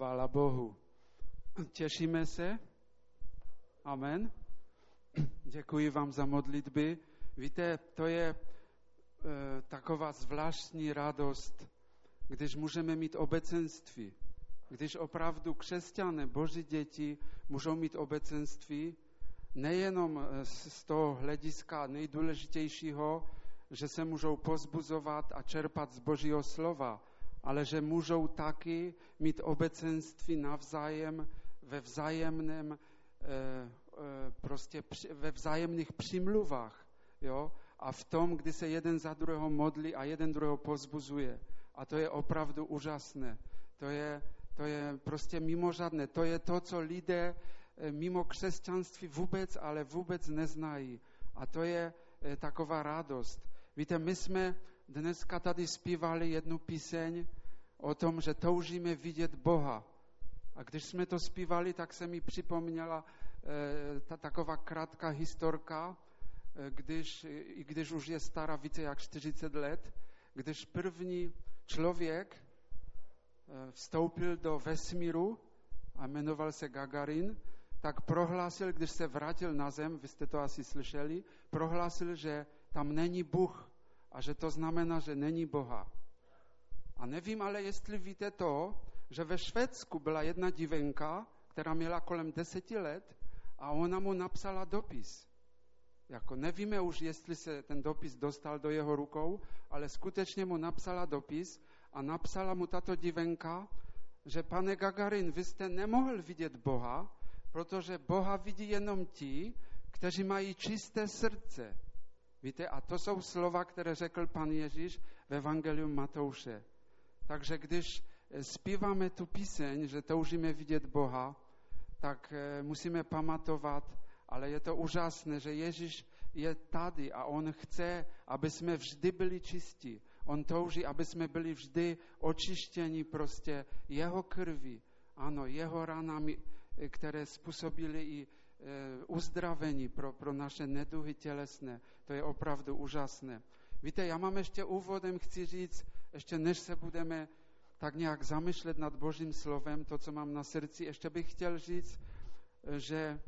Chvála Bohu. Těšíme se. Amen. Děkuji vám za modlitby. Víte, to je e, taková zvláštní radost, když můžeme mít obecenství. Když opravdu křesťané, boží děti, můžou mít obecenství, nejenom e, z toho hlediska nejdůležitějšího, že se můžou pozbuzovat a čerpat z božího slova, ale že můžou taky mít obecenství navzájem ve vzájemném, eh, eh, prostě ve vzájemných přimluvách, jo? A v tom, kdy se jeden za druhého modlí a jeden druhého pozbuzuje. A to je opravdu úžasné. To je, to je prostě mimořádné. To je to, co lidé eh, mimo křesťanství vůbec, ale vůbec neznají. A to je taková radost. Víte, my jsme dneska tady zpívali jednu píseň o tom, že toužíme vidět Boha. A když jsme to zpívali, tak se mi připomněla e, ta taková krátká historka, e, když, i když už je stará více jak 40 let, když první člověk e, vstoupil do vesmíru a jmenoval se Gagarin, tak prohlásil, když se vrátil na zem, vy jste to asi slyšeli, prohlásil, že tam není Bůh a že to znamená, že není Boha. A nevím ale, jestli víte to, že ve Švédsku byla jedna divenka, která měla kolem deseti let a ona mu napsala dopis. Jako nevíme už, jestli se ten dopis dostal do jeho rukou, ale skutečně mu napsala dopis a napsala mu tato divenka, že pane Gagarin, vy jste nemohl vidět Boha, protože Boha vidí jenom ti, kteří mají čisté srdce. Víte, a to jsou slova, které řekl pan Ježíš v Evangeliu Matouše. Takže když eh, zpíváme tu píseň, že toužíme vidět Boha, tak eh, musíme pamatovat, ale je to úžasné, že Ježíš je tady a on chce, aby jsme vždy byli čistí. On touží, aby jsme byli vždy očištěni prostě jeho krví. Ano, jeho ranami, eh, které způsobily i uzdravení pro, pro naše neduhy tělesné. To je opravdu úžasné. Víte, já mám ještě úvodem, chci říct, ještě než se budeme tak nějak zamýšlet nad Božím slovem, to, co mám na srdci, ještě bych chtěl říct, že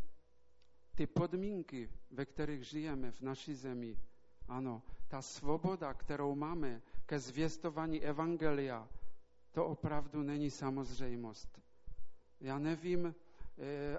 ty podmínky, ve kterých žijeme v naší zemi, ano, ta svoboda, kterou máme ke zvěstování Evangelia, to opravdu není samozřejmost. Já nevím, eh,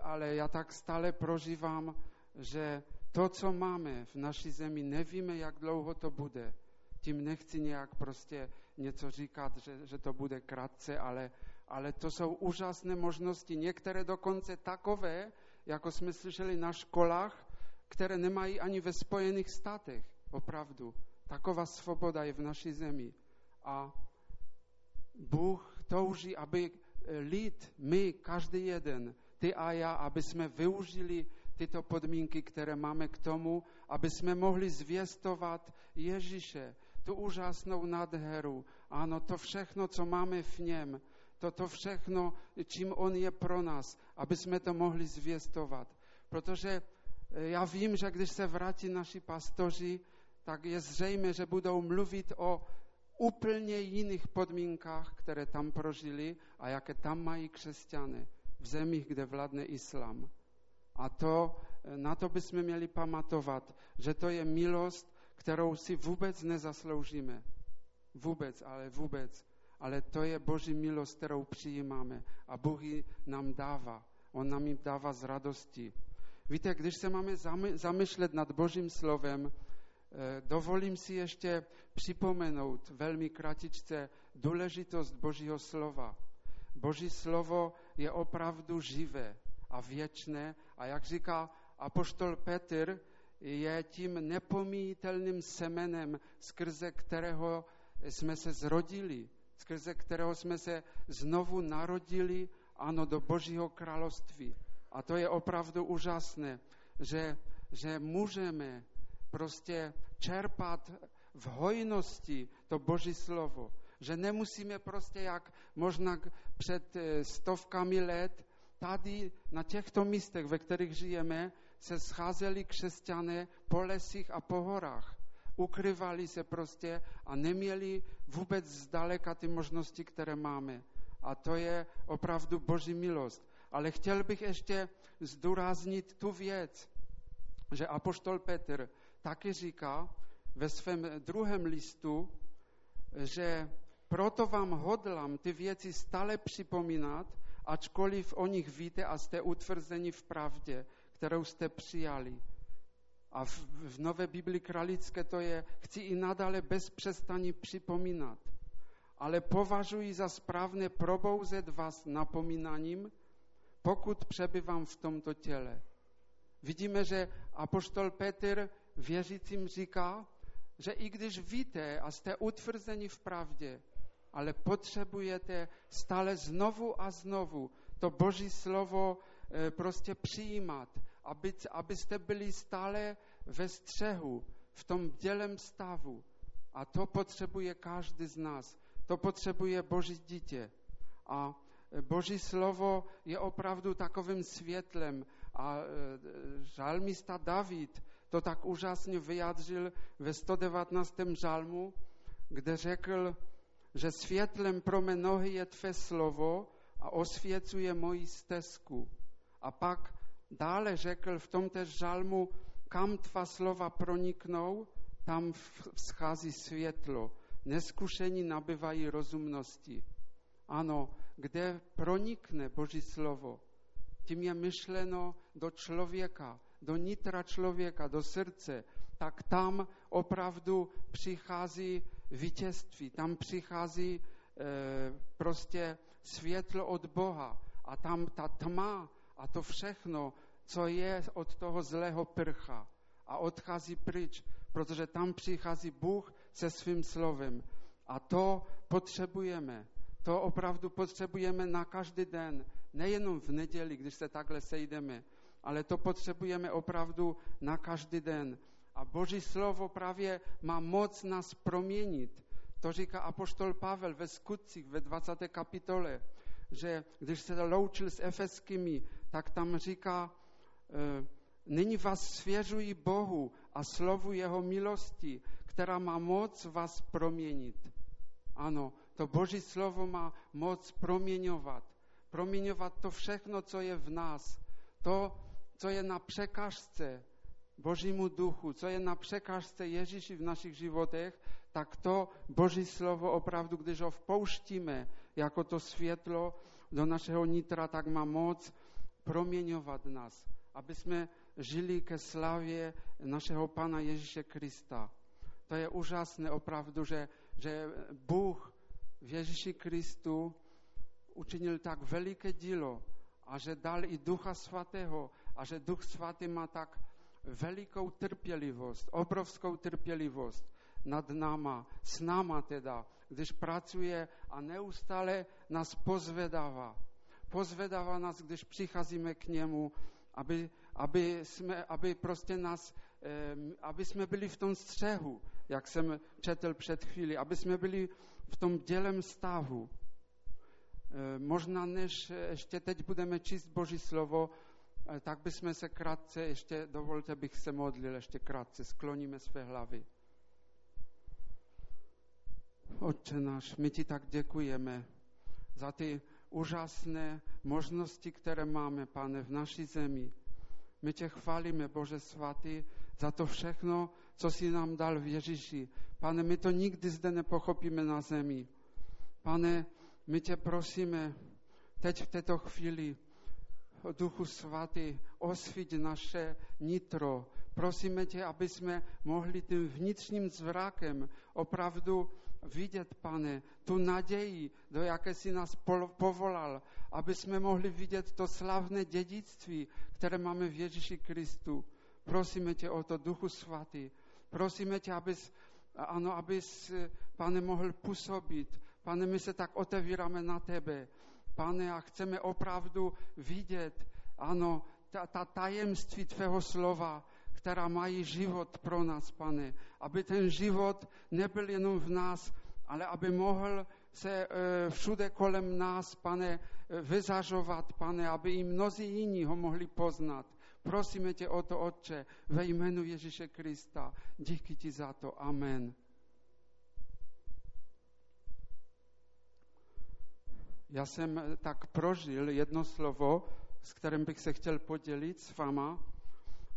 ale já tak stále prožívám, že to, co máme v naší zemi, nevíme, jak dlouho to bude. Tím nechci nějak prostě něco říkat, že, že to bude krátce, ale, ale to jsou úžasné možnosti, některé dokonce takové, jako jsme slyšeli na školách, které nemají ani ve Spojených státech. Opravdu. Taková svoboda je v naší zemi. A Bůh touží, aby lid, my, každý jeden, ty a já, aby jsme využili tyto podmínky, které máme k tomu, aby jsme mohli zvěstovat Ježíše, tu úžasnou nádheru. Ano, to všechno, co máme v něm, to, to všechno, čím on je pro nás, aby jsme to mohli zvěstovat. Protože eh, já vím, že když se vrátí naši pastoři, tak je zřejmé, že budou mluvit o úplně jiných podmínkách, které tam prožili a jaké tam mají křesťany v zemích, kde vládne islám. A to, eh, na to bychom měli pamatovat, že to je milost, kterou si vůbec nezasloužíme. Vůbec, ale vůbec. Ale to je Boží milost, kterou přijímáme a Bůh ji nám dává. On nám ji dává z radosti. Víte, když se máme zamýšlet nad Božím slovem, eh, dovolím si ještě připomenout velmi kratičce důležitost Božího slova. Boží slovo je opravdu živé a věčné a jak říká apoštol Petr, je tím nepomítelným semenem, skrze kterého jsme se zrodili, skrze kterého jsme se znovu narodili, ano, do Božího království. A to je opravdu úžasné, že, že můžeme prostě čerpat v hojnosti to Boží slovo. Že nemusíme prostě jak možná před eh, stovkami let tady na těchto místech, ve kterých žijeme, se scházeli křesťané po lesích a po horách. Ukryvali se prostě a neměli vůbec zdaleka ty možnosti, které máme. A to je opravdu Boží milost. Ale chtěl bych ještě zdůraznit tu věc, že apoštol Petr taky říká ve svém druhém listu, že proto vám hodlám ty věci stále připomínat, ačkoliv o nich víte a jste utvrzeni v pravdě, kterou jste přijali. A v, v Nové Biblii kralické to je, chci i nadále bez přestaní připomínat. Ale považuji za správné probouzet vás napomínaním, pokud přebyvám v tomto těle. Vidíme, že apoštol Petr věřícím říká, že i když víte a jste utvrzeni v pravdě, ale potřebujete stále znovu a znovu to Boží slovo e, prostě přijímat, aby, abyste byli stále ve střehu, v tom dělem stavu. A to potřebuje každý z nás. To potřebuje Boží dítě. A e, Boží slovo je opravdu takovým světlem. A e, žalmista David to tak úžasně vyjádřil ve 119. žalmu, kde řekl, že světlem pro mé nohy je tvé slovo a osvěcuje moji stezku. A pak dále řekl v tomto žalmu, kam tvá slova proniknou, tam vzchází světlo. Neskušení nabyvají rozumnosti. Ano, kde pronikne Boží slovo, tím je myšleno do člověka, do nitra člověka, do srdce, tak tam opravdu přichází vítězství, tam přichází e, prostě světlo od Boha a tam ta tma a to všechno, co je od toho zlého prcha a odchází pryč, protože tam přichází Bůh se svým slovem. A to potřebujeme. To opravdu potřebujeme na každý den, nejenom v neděli, když se takhle sejdeme, ale to potřebujeme opravdu na každý den. A Boží slovo právě má moc nás proměnit. To říká apoštol Pavel ve skutcích ve 20. kapitole, že když se loučil s efeskými, tak tam říká, e, nyní vás svěřují Bohu a slovu jeho milosti, která má moc vás proměnit. Ano, to Boží slovo má moc proměňovat. Proměňovat to všechno, co je v nás. To, co je na překážce Božímu duchu, co je na překážce Ježíši v našich životech, tak to Boží slovo opravdu, když ho vpouštíme jako to světlo do našeho nitra, tak má moc proměňovat nás, aby jsme žili ke slavě našeho Pana Ježíše Krista. To je úžasné opravdu, že, že Bůh v Ježíši Kristu učinil tak veliké dílo a že dal i Ducha Svatého a že Duch Svatý má tak velikou trpělivost, obrovskou trpělivost nad náma, s náma teda, když pracuje a neustále nás pozvedává. Pozvedává nás, když přicházíme k němu, aby, aby, jsme, aby prostě nás, aby jsme byli v tom střehu, jak jsem četl před chvíli, aby jsme byli v tom dělem stavu. Možná než ještě teď budeme číst Boží slovo, tak bychom se krátce, ještě dovolte, bych se modlil ještě krátce, skloníme své hlavy. Otče náš, my ti tak děkujeme za ty úžasné možnosti, které máme, pane, v naší zemi. My tě chválíme, Bože svatý, za to všechno, co jsi nám dal v Ježíši. Pane, my to nikdy zde nepochopíme na zemi. Pane, my tě prosíme, teď v této chvíli, Duchu Svatý, osvíť naše nitro. Prosíme tě, aby jsme mohli tím vnitřním zvrakem opravdu vidět, pane, tu naději, do jaké si nás povolal, aby jsme mohli vidět to slavné dědictví, které máme v Ježíši Kristu. Prosíme tě o to, Duchu Svatý. Prosíme tě, abys, ano, abys, pane, mohl působit. Pane, my se tak otevíráme na tebe. Pane, a chceme opravdu vidět, ano, ta, ta tajemství tvého slova, která mají život pro nás, pane. Aby ten život nebyl jenom v nás, ale aby mohl se e, všude kolem nás, pane, e, vyzařovat, pane, aby i mnozí jiní ho mohli poznat. Prosíme tě o to, Otče, ve jménu Ježíše Krista. Díky ti za to. Amen. Já jsem tak prožil jedno slovo, s kterým bych se chtěl podělit s váma,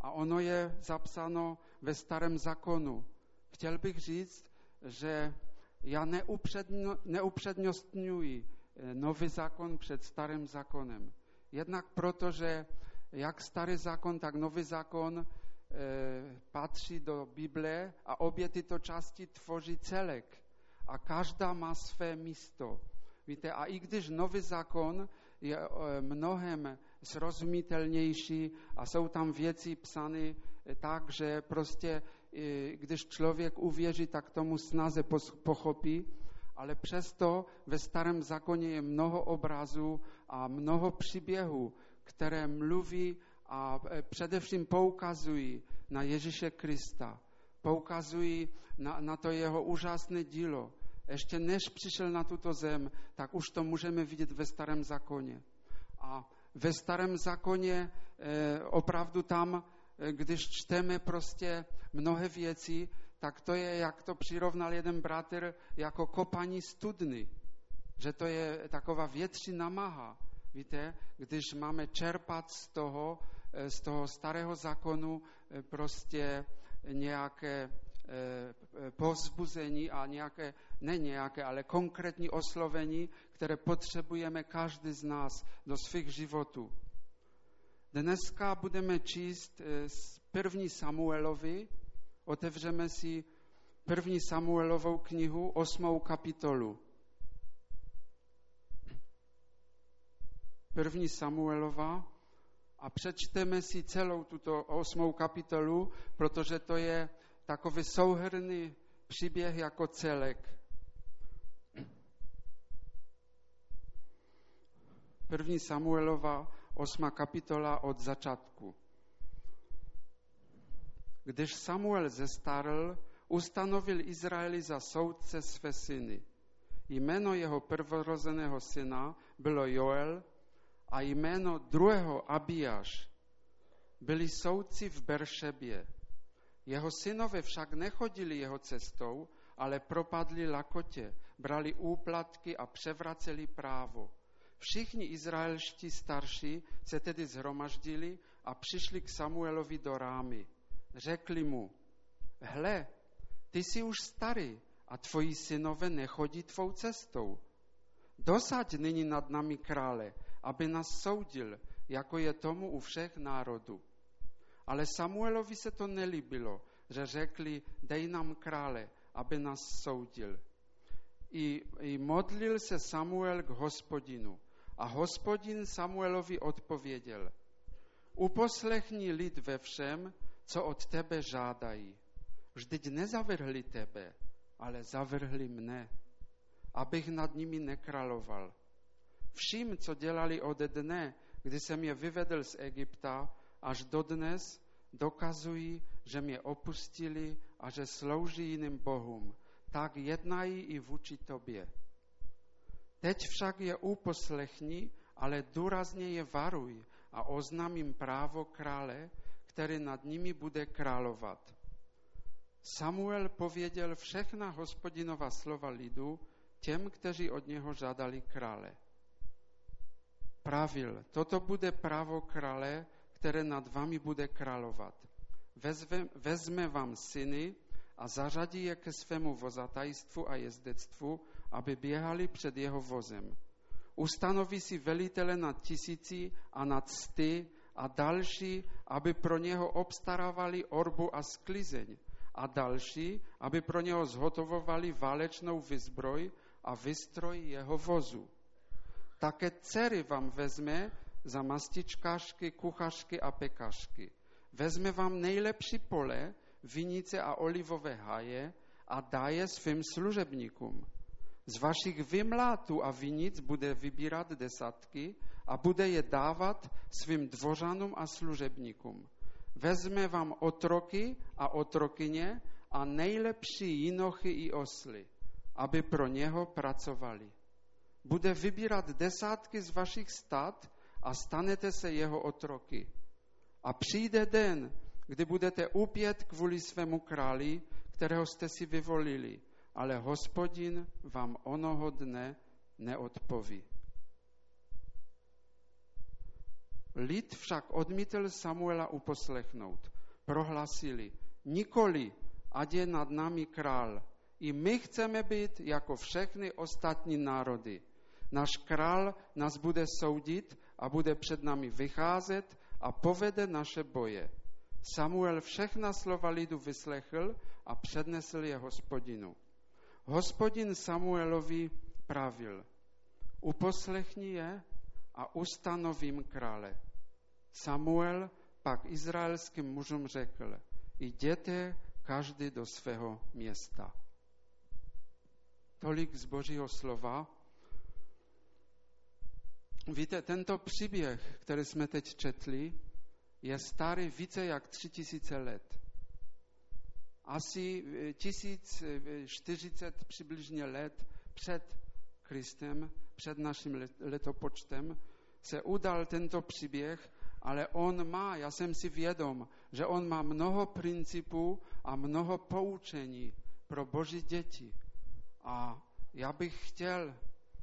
a ono je zapsáno ve starém zákonu. Chtěl bych říct, že já neupředno, neupřednostňuji eh, nový zákon před starým zákonem. Jednak proto, že jak starý zákon, tak nový zákon e, patří do Bible a obě tyto části tvoří celek. A každá má své místo. Víte, a i když nový zákon je e, mnohem srozumitelnější a jsou tam věci psány tak, že prostě když člověk uvěří, tak tomu snaze pochopí, ale přesto ve starém zákoně je mnoho obrazů a mnoho příběhů, které mluví a e, především poukazují na Ježíše Krista. Poukazují na, na to jeho úžasné dílo. Ještě než přišel na tuto zem, tak už to můžeme vidět ve starém zákoně. A ve starém zákoně e, opravdu tam Eh, když čteme prostě mnohé věci, tak to je, jak to přirovnal jeden bratr, jako kopaní studny. Že to je taková větší namaha. Víte, když máme čerpat z toho, eh, z toho starého zákonu eh, prostě nějaké povzbuzení a nějaké, ne nějaké, ale konkrétní oslovení, které potřebujeme každý z nás do svých životů. Dneska budeme číst eh, z první Samuelovi, otevřeme si první Samuelovou knihu, osmou kapitolu. První Samuelova a přečteme si celou tuto osmou kapitolu, protože to je takový souhrný příběh jako celek. První Samuelova 8 kapitola od začátku. Když Samuel zestarl, ustanovil Izraeli za soudce své syny. Jméno jeho prvorozeného syna bylo Joel a jméno druhého Abiáš. Byli soudci v Beršebě. Jeho synové však nechodili jeho cestou, ale propadli lakotě, brali úplatky a převraceli právo. Všichni izraelští starší se tedy zhromaždili a přišli k Samuelovi do rámy. Řekli mu, hle, ty jsi už starý a tvoji synové nechodí tvou cestou. Dosaď nyní nad nami krále, aby nás soudil, jako je tomu u všech národů. Ale Samuelovi se to nelíbilo, že řekli, dej nám krále, aby nás soudil. I, I modlil se Samuel k hospodinu. A hospodin Samuelovi odpověděl, uposlechni lid ve všem, co od tebe žádají. Vždyť nezavrhli tebe, ale zavrhli mne, abych nad nimi nekráloval. Vším, co dělali od dne, kdy jsem je vyvedl z Egypta, až dodnes dokazují, že mě opustili a že slouží jiným bohům. Tak jednají i vůči tobě. Teď však je uposlechni, ale důrazně je varuj a oznámím právo krále, který nad nimi bude královat. Samuel pověděl všechna hospodinova slova lidu těm, kteří od něho žádali krále. Pravil, toto bude právo krále, které nad vámi bude královat. Vezme, vezme vám syny a zařadí je ke svému vozatajstvu a jezdectvu aby běhali před jeho vozem. Ustanoví si velitele nad tisíci a nad sty a další, aby pro něho obstarávali orbu a sklizeň a další, aby pro něho zhotovovali válečnou vyzbroj a vystroj jeho vozu. Také dcery vám vezme za mastičkářky, kuchařky a pekařky. Vezme vám nejlepší pole, vinice a olivové haje a dá je svým služebníkům. Z vašich vymlátů a vinic bude vybírat desátky a bude je dávat svým dvořanům a služebníkům. Vezme vám otroky a otrokyně a nejlepší jinochy i osly, aby pro něho pracovali. Bude vybírat desátky z vašich stát a stanete se jeho otroky. A přijde den, kdy budete upět kvůli svému králi, kterého jste si vyvolili ale hospodin vám onoho dne neodpoví. Lid však odmítl Samuela uposlechnout. Prohlasili, nikoli, ať je nad nami král. I my chceme být jako všechny ostatní národy. Náš král nás bude soudit a bude před nami vycházet a povede naše boje. Samuel všechna slova lidu vyslechl a přednesl je hospodinu. Hospodin Samuelovi pravil, uposlechni je a ustanovím krále. Samuel pak izraelským mužům řekl, jděte každý do svého města. Tolik z Božího slova. Víte, tento příběh, který jsme teď četli, je starý více jak tři tisíce let. Asi 1040 přibližně let před Kristem, před naším letopočtem, se udal tento příběh, ale on má, já jsem si vědom, že on má mnoho principů a mnoho poučení pro boží děti. A já bych chtěl,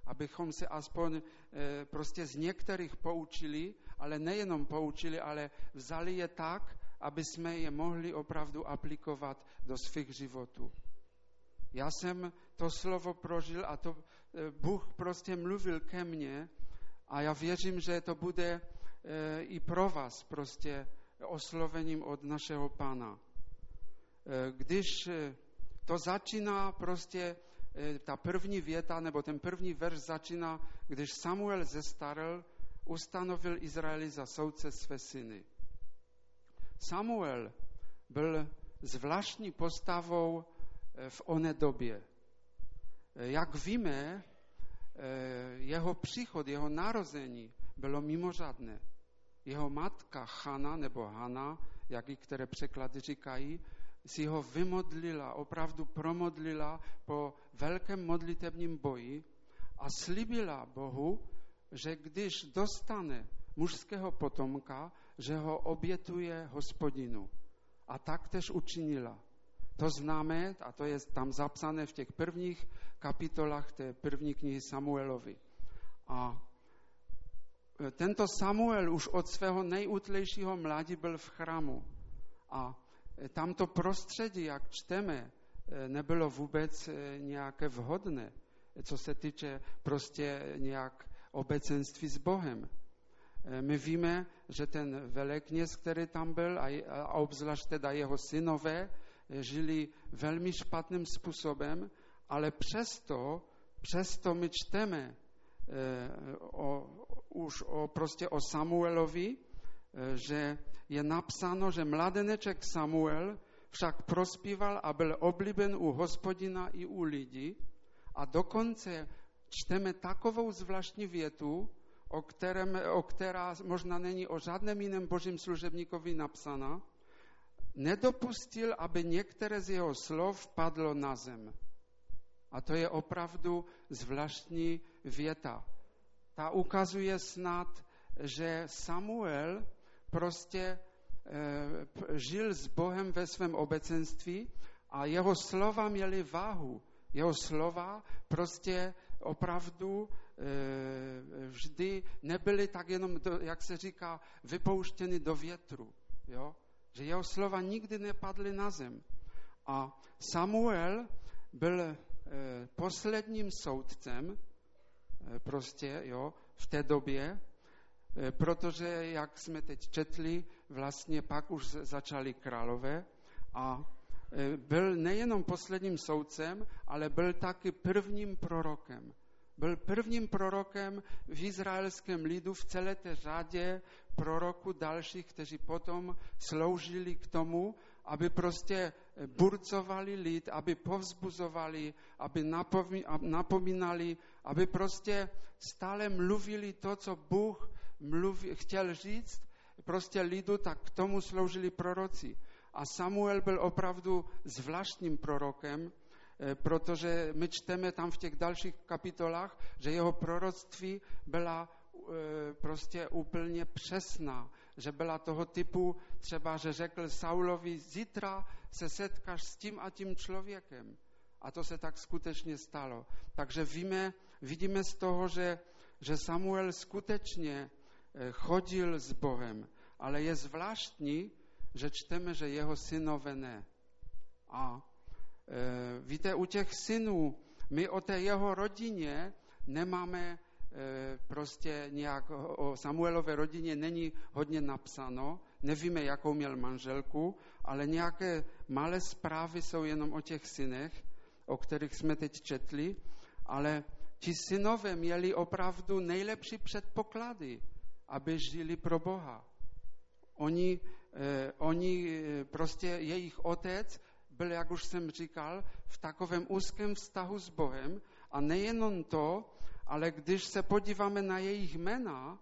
abychom se aspoň e, prostě z některých poučili, ale nejenom poučili, ale vzali je tak, aby jsme je mohli opravdu aplikovat do svých životů. Já jsem to slovo prožil a to e, Bůh prostě mluvil ke mně a já věřím, že to bude e, i pro vás prostě oslovením od našeho Pána. E, když to začíná prostě, ta první věta nebo ten první verš začíná, když Samuel zestarl, ustanovil Izraeli za soudce své syny. Samuel byl zvláštní postavou v oné době. Jak víme, jeho příchod, jeho narození bylo mimořádné. Jeho matka Hana nebo Hana, jak i které překlady říkají, si ho vymodlila, opravdu promodlila po velkém modlitebním boji a slibila Bohu, že když dostane mužského potomka, že ho obětuje hospodinu. A tak tež učinila. To známe, a to je tam zapsané v těch prvních kapitolách té první knihy Samuelovi. A e, tento Samuel už od svého nejútlejšího mládí byl v chrámu. A tamto prostředí, jak čteme, e, nebylo vůbec nějaké vhodné, co se týče prostě nějak obecenství s Bohem. My víme, že ten velekněz, který tam byl, a obzvlášť teda jeho synové, žili velmi špatným způsobem, ale přesto, přesto my čteme eh, o, už o, prostě o Samuelovi, eh, že je napsáno, že mladeneček Samuel však prospíval a byl oblíben u hospodina i u lidí a dokonce čteme takovou zvláštní větu, o, kterém, o která možná není o žádném jiném božím služebníkovi napsána, nedopustil, aby některé z jeho slov padlo na zem. A to je opravdu zvláštní věta. Ta ukazuje snad, že Samuel prostě e, žil s Bohem ve svém obecenství a jeho slova měly váhu. Jeho slova prostě opravdu e, vždy nebyly tak jenom, jak se říká, vypouštěny do větru. Jo? Že jeho slova nikdy nepadly na zem. A Samuel byl Eh, posledním soudcem eh, prostě, jo, v té době, eh, protože, jak jsme teď četli, vlastně pak už začali králové a byl nejenom posledním soudcem, ale byl taky prvním prorokem. Byl prvním prorokem v izraelském lidu v celé té řadě proroků dalších, kteří potom sloužili k tomu, aby prostě burcovali lid, aby povzbuzovali, aby napomínali, aby prostě stále mluvili to, co Bůh mluví, chtěl říct, prostě lidu, tak k tomu sloužili proroci. A Samuel byl opravdu zvláštním prorokem, eh, protože my čteme tam v těch dalších kapitolách, že jeho proroctví byla eh, prostě úplně přesná že byla toho typu, třeba, že řekl Saulovi, zítra se setkáš s tím a tím člověkem. A to se tak skutečně stalo. Takže víme, vidíme z toho, že, že Samuel skutečně chodil s Bohem. Ale je zvláštní, že čteme, že jeho synové ne. A e, víte, u těch synů, my o té jeho rodině nemáme e, prostě nějak, o Samuelové rodině není hodně napsáno, nevíme, jakou měl manželku, ale nějaké malé zprávy jsou jenom o těch synech, o kterých jsme teď četli, ale ti synové měli opravdu nejlepší předpoklady, aby žili pro Boha. Oni, eh, oni eh, prostě, jejich otec byl, jak už jsem říkal, v takovém úzkém vztahu s Bohem a nejenom to, ale když se podíváme na jejich jména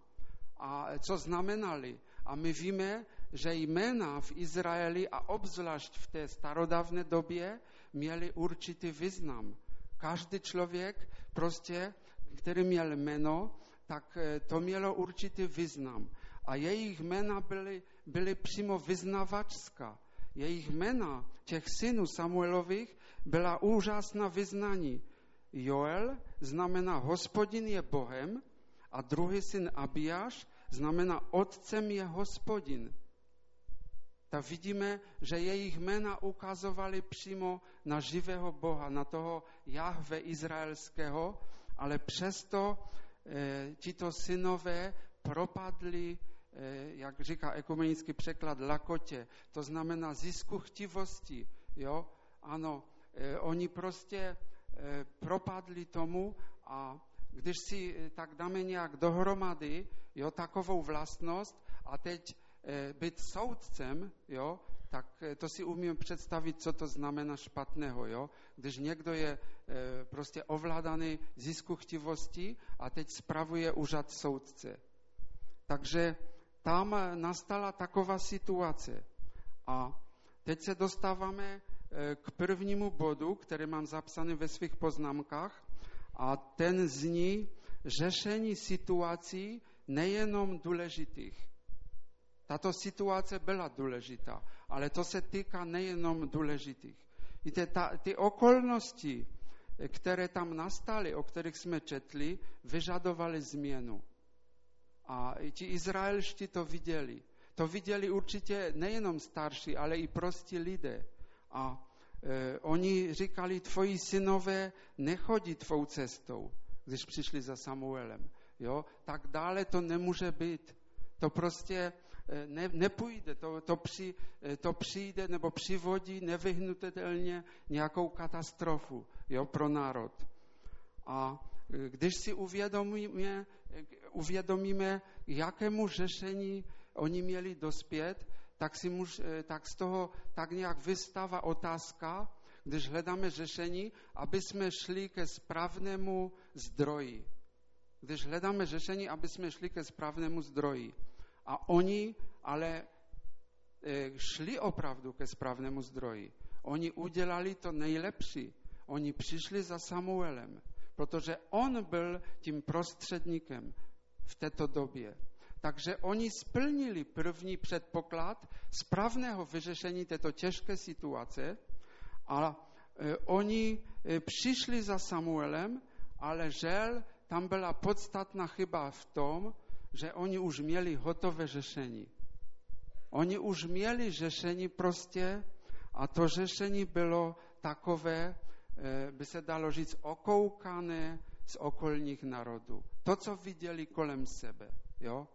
a co znamenali, a my víme, že jména v Izraeli a obzvlášť v té starodávné době měli určitý význam. Každý člověk prostě, který měl jméno, tak eh, to mělo určitý význam. A jejich jména byly, byly přímo vyznavačská. Jejich jména těch synů Samuelových byla úžasná vyznání. Joel znamená hospodin je Bohem a druhý syn Abiáš znamená otcem je hospodin. Tak vidíme, že jejich jména ukazovali přímo na živého Boha, na toho Jahve izraelského, ale přesto tito synové propadli, e, jak říká ekumenický překlad, lakotě. To znamená zisku chtivosti. Jo? Ano, e, oni prostě propadli tomu a když si tak dáme nějak dohromady jo, takovou vlastnost a teď být soudcem, jo, tak to si umím představit, co to znamená špatného. Jo? Když někdo je e, prostě ovládaný zisku chtivosti a teď spravuje úřad soudce. Takže tam nastala taková situace. A teď se dostáváme k prvnímu bodu, který mám zapsaný ve svých poznámkách, a ten zní řešení situací nejenom důležitých. Tato situace byla důležitá, ale to se týká nejenom důležitých. Víte, ta, ty okolnosti, které tam nastaly, o kterých jsme četli, vyžadovaly změnu. A ti Izraelští to viděli. To viděli určitě nejenom starší, ale i prostí lidé. A e, oni říkali, tvoji synové nechodí tvou cestou, když přišli za Samuelem. Jo? Tak dále to nemůže být. To prostě ne, nepůjde, to, to, při, e, to přijde nebo přivodí nevyhnutelně nějakou katastrofu jo, pro národ. A e, když si uvědomíme, uvědomíme, jakému řešení oni měli dospět, tak, si muž, tak z toho tak nějak vystává otázka, když hledáme řešení, aby jsme šli ke správnému zdroji. Když hledáme řešení, aby jsme šli ke správnému zdroji. A oni ale e, šli opravdu ke správnému zdroji. Oni udělali to nejlepší. Oni přišli za Samuelem, protože on byl tím prostředníkem v této době. Takže oni splnili první předpoklad správného vyřešení této těžké situace a e, oni e, přišli za Samuelem, ale žel tam byla podstatná chyba v tom, že oni už měli hotové řešení. Oni už měli řešení prostě a to řešení bylo takové, e, by se dalo říct, okoukané z okolních národů. To, co viděli kolem sebe. Jo?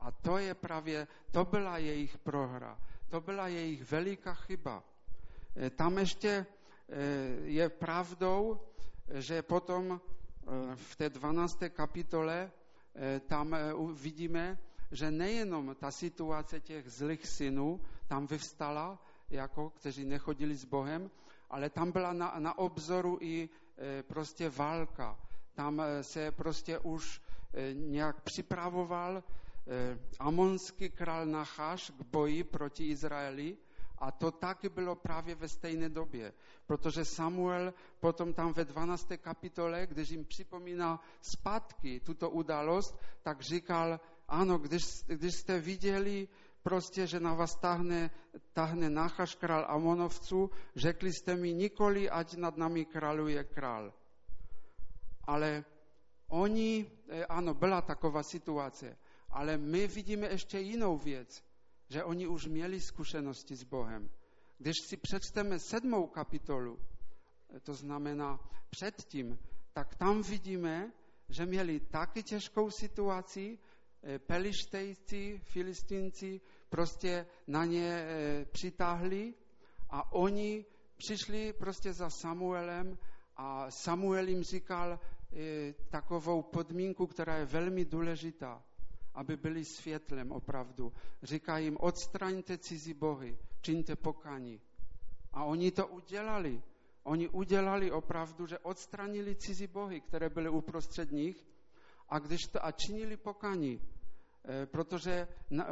A to je právě, to byla jejich prohra. To byla jejich veliká chyba. E, tam ještě e, je pravdou, že potom v té 12. kapitole tam vidíme, že nejenom ta situace těch zlých synů tam vyvstala, jako kteří nechodili s Bohem, ale tam byla na, na obzoru i e, prostě válka. Tam se prostě už nějak připravoval amonský král Nacháš k boji proti Izraeli a to taky bylo právě ve stejné době, protože Samuel potom tam ve 12. kapitole, když jim připomíná zpátky tuto událost, tak říkal, ano, když, když jste viděli prostě, že na vás tahne, tahne Nachaš král Amonovců, řekli jste mi nikoli, ať nad nami králuje král. Ale oni, eh, ano, byla taková situace, ale my vidíme ještě jinou věc, že oni už měli zkušenosti s Bohem. Když si přečteme sedmou kapitolu, to znamená předtím, tak tam vidíme, že měli taky těžkou situaci, eh, pelištejci, filistínci prostě na ně eh, přitáhli a oni přišli prostě za Samuelem a Samuel jim říkal e, takovou podmínku, která je velmi důležitá, aby byli světlem opravdu. Říká jim, odstraňte cizí bohy, čiňte pokání. A oni to udělali. Oni udělali opravdu, že odstranili cizí bohy, které byly uprostřed nich a, když to, a činili pokání, e, protože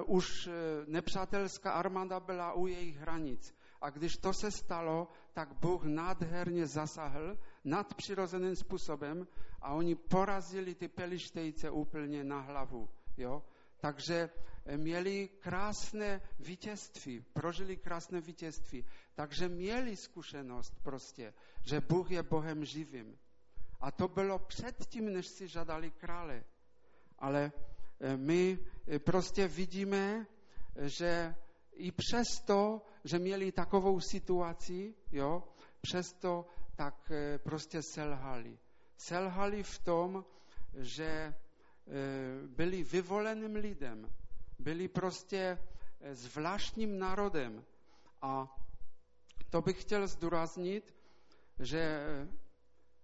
už e, nepřátelská armáda byla u jejich hranic. A když to se stalo, tak Bůh nádherně zasahl nadpřirozeným způsobem a oni porazili ty pelištejce úplně na hlavu. Jo? Takže eh, měli krásné vítězství, prožili krásné vítězství. Takže měli zkušenost prostě, že Bůh je Bohem živým. A to bylo předtím, než si žádali krále. Ale eh, my eh, prostě vidíme, že i přesto, že měli takovou situaci, jo, přesto tak prostě selhali. Selhali v tom, že byli vyvoleným lidem, byli prostě eh, zvláštním národem. A to bych chtěl zdůraznit, že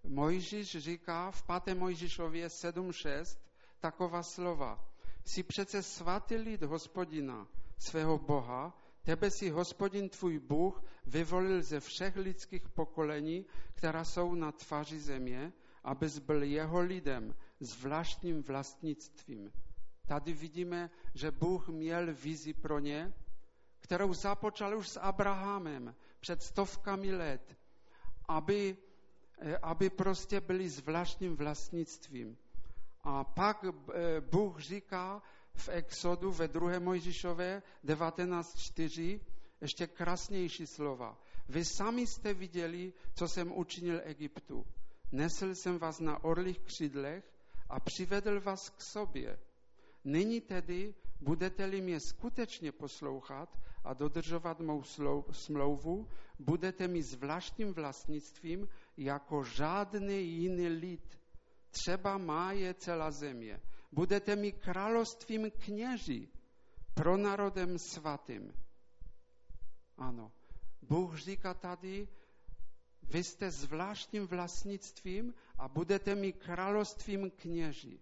Mojžíš říká v 5. Mojžíšově 7.6 taková slova. Jsi přece svatý lid hospodina, svého Boha, tebe si hospodin tvůj Bůh vyvolil ze všech lidských pokolení, která jsou na tváři země, abys byl jeho lidem, zvláštním vlastnictvím. Tady vidíme, že Bůh měl vizi pro ně, kterou započal už s Abrahamem před stovkami let, aby, eh, aby prostě byli zvláštním vlastnictvím. A pak eh, Bůh říká, v Exodu ve 2. Mojžišové 19.4 ještě krásnější slova. Vy sami jste viděli, co jsem učinil Egyptu. Nesl jsem vás na orlých křídlech a přivedl vás k sobě. Nyní tedy budete-li mě skutečně poslouchat a dodržovat mou smlouvu, budete mi zvláštním vlastnictvím jako žádný jiný lid. Třeba má je celá země budete mi královstvím kněží, pro národem svatým. Ano, Bůh říká tady, vy jste zvláštním vlastnictvím a budete mi královstvím kněží.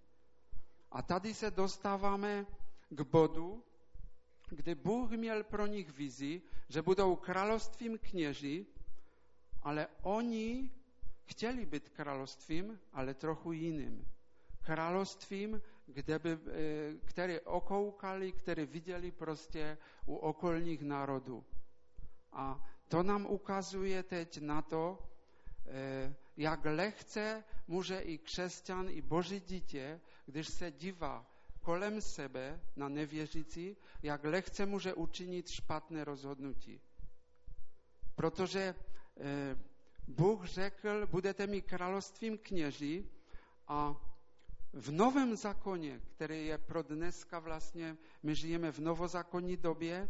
A tady se dostáváme k bodu, kdy Bůh měl pro nich vizi, že budou královstvím kněží, ale oni chtěli být královstvím, ale trochu jiným. Královstvím, kde by, eh, které okoukali, které viděli prostě u okolních národů. A to nám ukazuje teď na to, eh, jak lehce může i křesťan, i boží dítě, když se dívá kolem sebe na nevěřící, jak lehce může učinit špatné rozhodnutí. Protože eh, Bůh řekl, budete mi královstvím kněží a v novém zákoně, který je pro dneska vlastně, my žijeme v novozákonní době,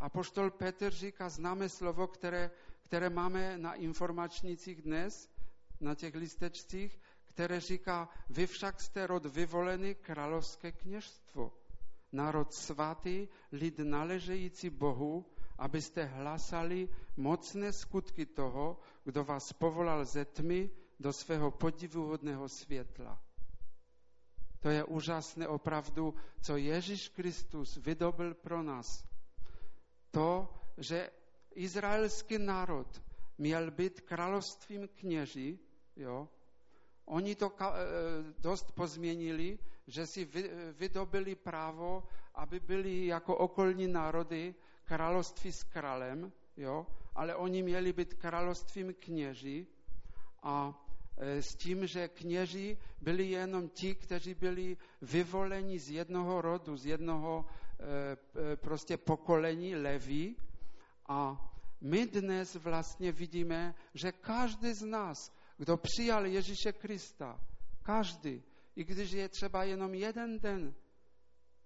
a poštol Petr říká, známe slovo, které, které máme na informačnicích dnes, na těch listečcích, které říká, vy však jste rod vyvolený královské kněžstvo, národ svatý, lid naležející Bohu, abyste hlasali mocné skutky toho, kdo vás povolal ze tmy do svého podivuhodného světla. To je úžasné opravdu, co Ježíš Kristus vydobil pro nás. To, že izraelský národ měl být královstvím kněží, jo, oni to e, dost pozměnili, že si vydobili právo, aby byli jako okolní národy království s králem, jo, ale oni měli být královstvím kněží a s tím, že kněži byli jenom ti, kteří byli vyvoleni z jednoho rodu, z jednoho eh, eh, prostě pokolení leví. A my dnes vlastně vidíme, že každý z nás, kdo přijal Ježíše Krista, každý, i když je třeba jenom jeden den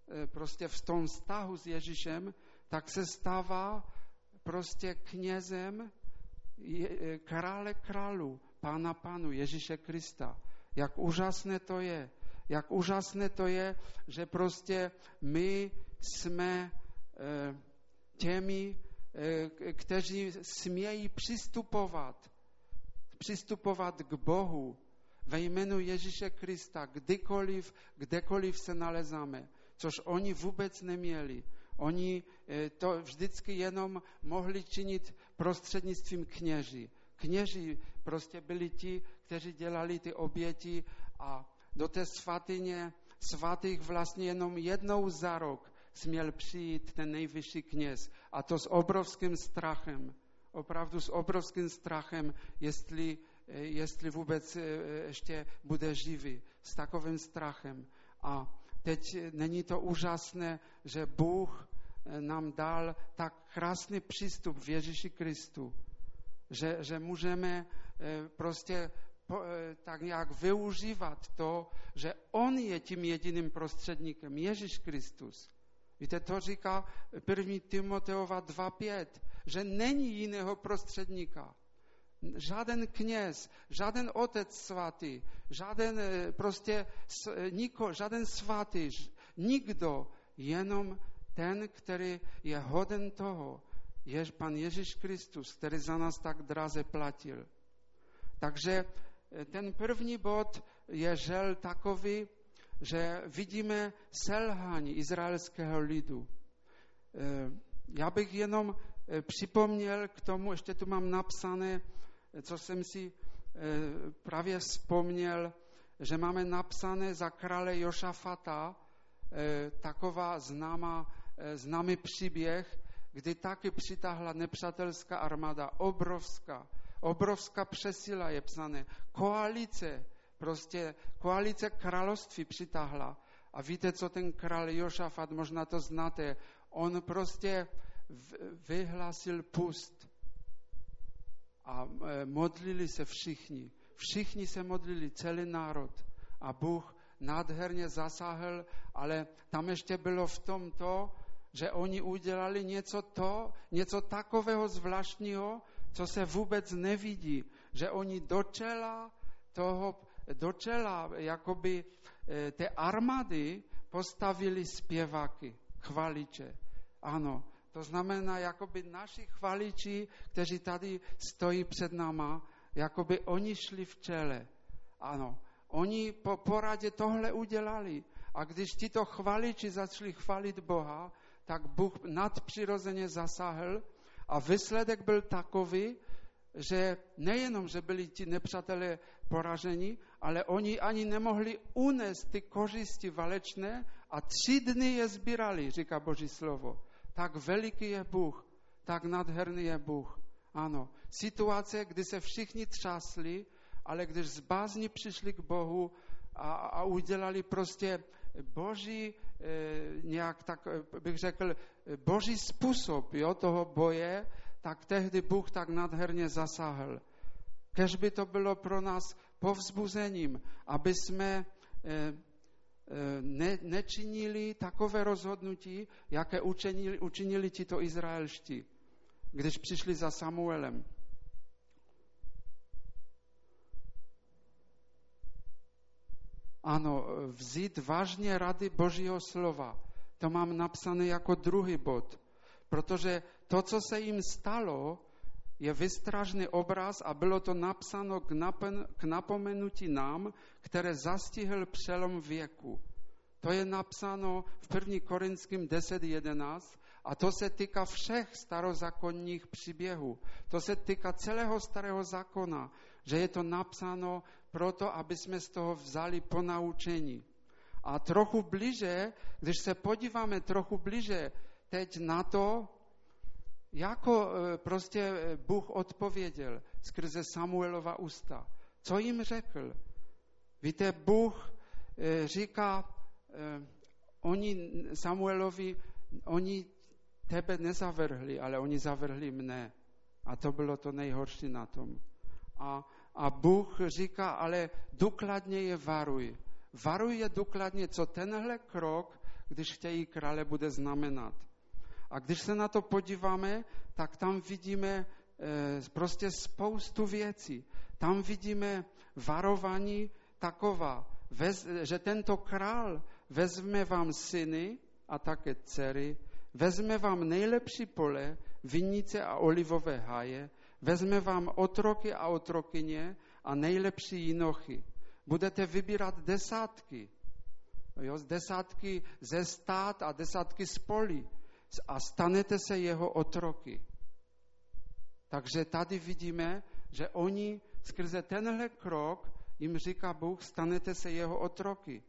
e, prostě v tom vztahu s Ježíšem, tak se stává prostě knězem e, krále králu, pána pánu Ježíše Krista. Jak úžasné to je. Jak úžasné to je, že prostě my jsme e, těmi, kteří smějí přistupovat, přistupovat k Bohu ve jménu Ježíše Krista, kdykoliv, kdekoliv se nalezáme, což oni vůbec neměli. Oni e, to vždycky jenom mohli činit prostřednictvím kněží. Kněží prostě byli ti, kteří dělali ty oběti a do té svatyně svatých vlastně jenom jednou za rok směl přijít ten nejvyšší kněz. A to s obrovským strachem. Opravdu s obrovským strachem, jestli E, jestli vůbec e, ještě bude živý, s takovým strachem. A teď není to úžasné, že Bůh e, nám dal tak krásný přístup v Ježíši Kristu, že, že můžeme prostě tak nějak využívat to, že On je tím jediným prostředníkem, Ježíš Kristus. Víte, to říká 1. Timoteova 2.5, že není jiného prostředníka žádný kněz, žádný otec svatý, žádný e, prostě niko, žádný svatý, nikdo, jenom ten, který je hoden toho, je Pan Ježíš Kristus, který za nás tak draze platil. Takže e, ten první bod je žel takový, že vidíme selhání izraelského lidu. Já bych jenom připomněl k tomu, ještě tu mám napsané, co jsem si eh, právě vzpomněl, že máme napsané za krále Jošafata eh, taková známá, eh, známý příběh, kdy taky přitáhla nepřátelská armáda, obrovská, obrovská přesila je psané, koalice, prostě koalice království přitáhla. A víte, co ten král Jošafat, možná to znáte, on prostě vyhlásil pust a e, modlili se všichni. Všichni se modlili, celý národ. A Bůh nádherně zasáhl, ale tam ještě bylo v tom to, že oni udělali něco to, něco takového zvláštního, co se vůbec nevidí. Že oni do čela toho, do čela jakoby e, té armády postavili zpěváky, chvaliče. Ano, to znamená, jakoby naši chvaliči, kteří tady stojí před náma, jakoby oni šli v čele. Ano, oni po poradě tohle udělali. A když tito chvaliči začali chvalit Boha, tak Bůh nadpřirozeně zasáhl a výsledek byl takový, že nejenom, že byli ti nepřátelé poraženi, ale oni ani nemohli unést ty kořisti valečné a tři dny je sbírali, říká Boží slovo. Tak veliký je Bůh, tak nadherný je Bůh. Ano, situace, kdy se všichni třásli, ale když z bázní přišli k Bohu a, a udělali prostě boží, e, nějak tak eh, bych řekl, boží způsob jo, toho boje, tak tehdy Bůh tak nadherně zasáhl. Kež by to bylo pro nás povzbuzením, aby jsme e, E, ne, nečinili takové rozhodnutí, jaké učinili, učinili tito izraelští, když přišli za Samuelem. Ano, vzít vážně rady Božího slova. To mám napsané jako druhý bod. Protože to, co se jim stalo, je vystražný obraz a bylo to napsáno k, k napomenutí nám, které zastihl přelom věku. To je napsáno v 1. Korinským 10.11 a to se týká všech starozákonních příběhů. To se týká celého starého zákona, že je to napsáno proto, aby jsme z toho vzali ponaučení. A trochu blíže, když se podíváme trochu blíže teď na to, jako e, prostě e, Bůh odpověděl skrze Samuelova ústa. Co jim řekl? Víte, Bůh e, říká, oni Samuelovi, oni tebe nezavrhli, ale oni zavrhli mne. A to bylo to nejhorší na tom. A, a Bůh říká, ale důkladně je varuj. Varuj je důkladně, co tenhle krok, když chtějí krále, bude znamenat. A když se na to podíváme, tak tam vidíme e, prostě spoustu věcí. Tam vidíme varování taková, že tento král vezme vám syny a také dcery, vezme vám nejlepší pole, vinice a olivové háje, vezme vám otroky a otrokyně a nejlepší jinochy. Budete vybírat desátky, jo, desátky ze stát a desátky z polí a stanete se jeho otroky. Takže tady vidíme, že oni skrze tenhle krok jim říká Bůh, stanete se jeho otroky.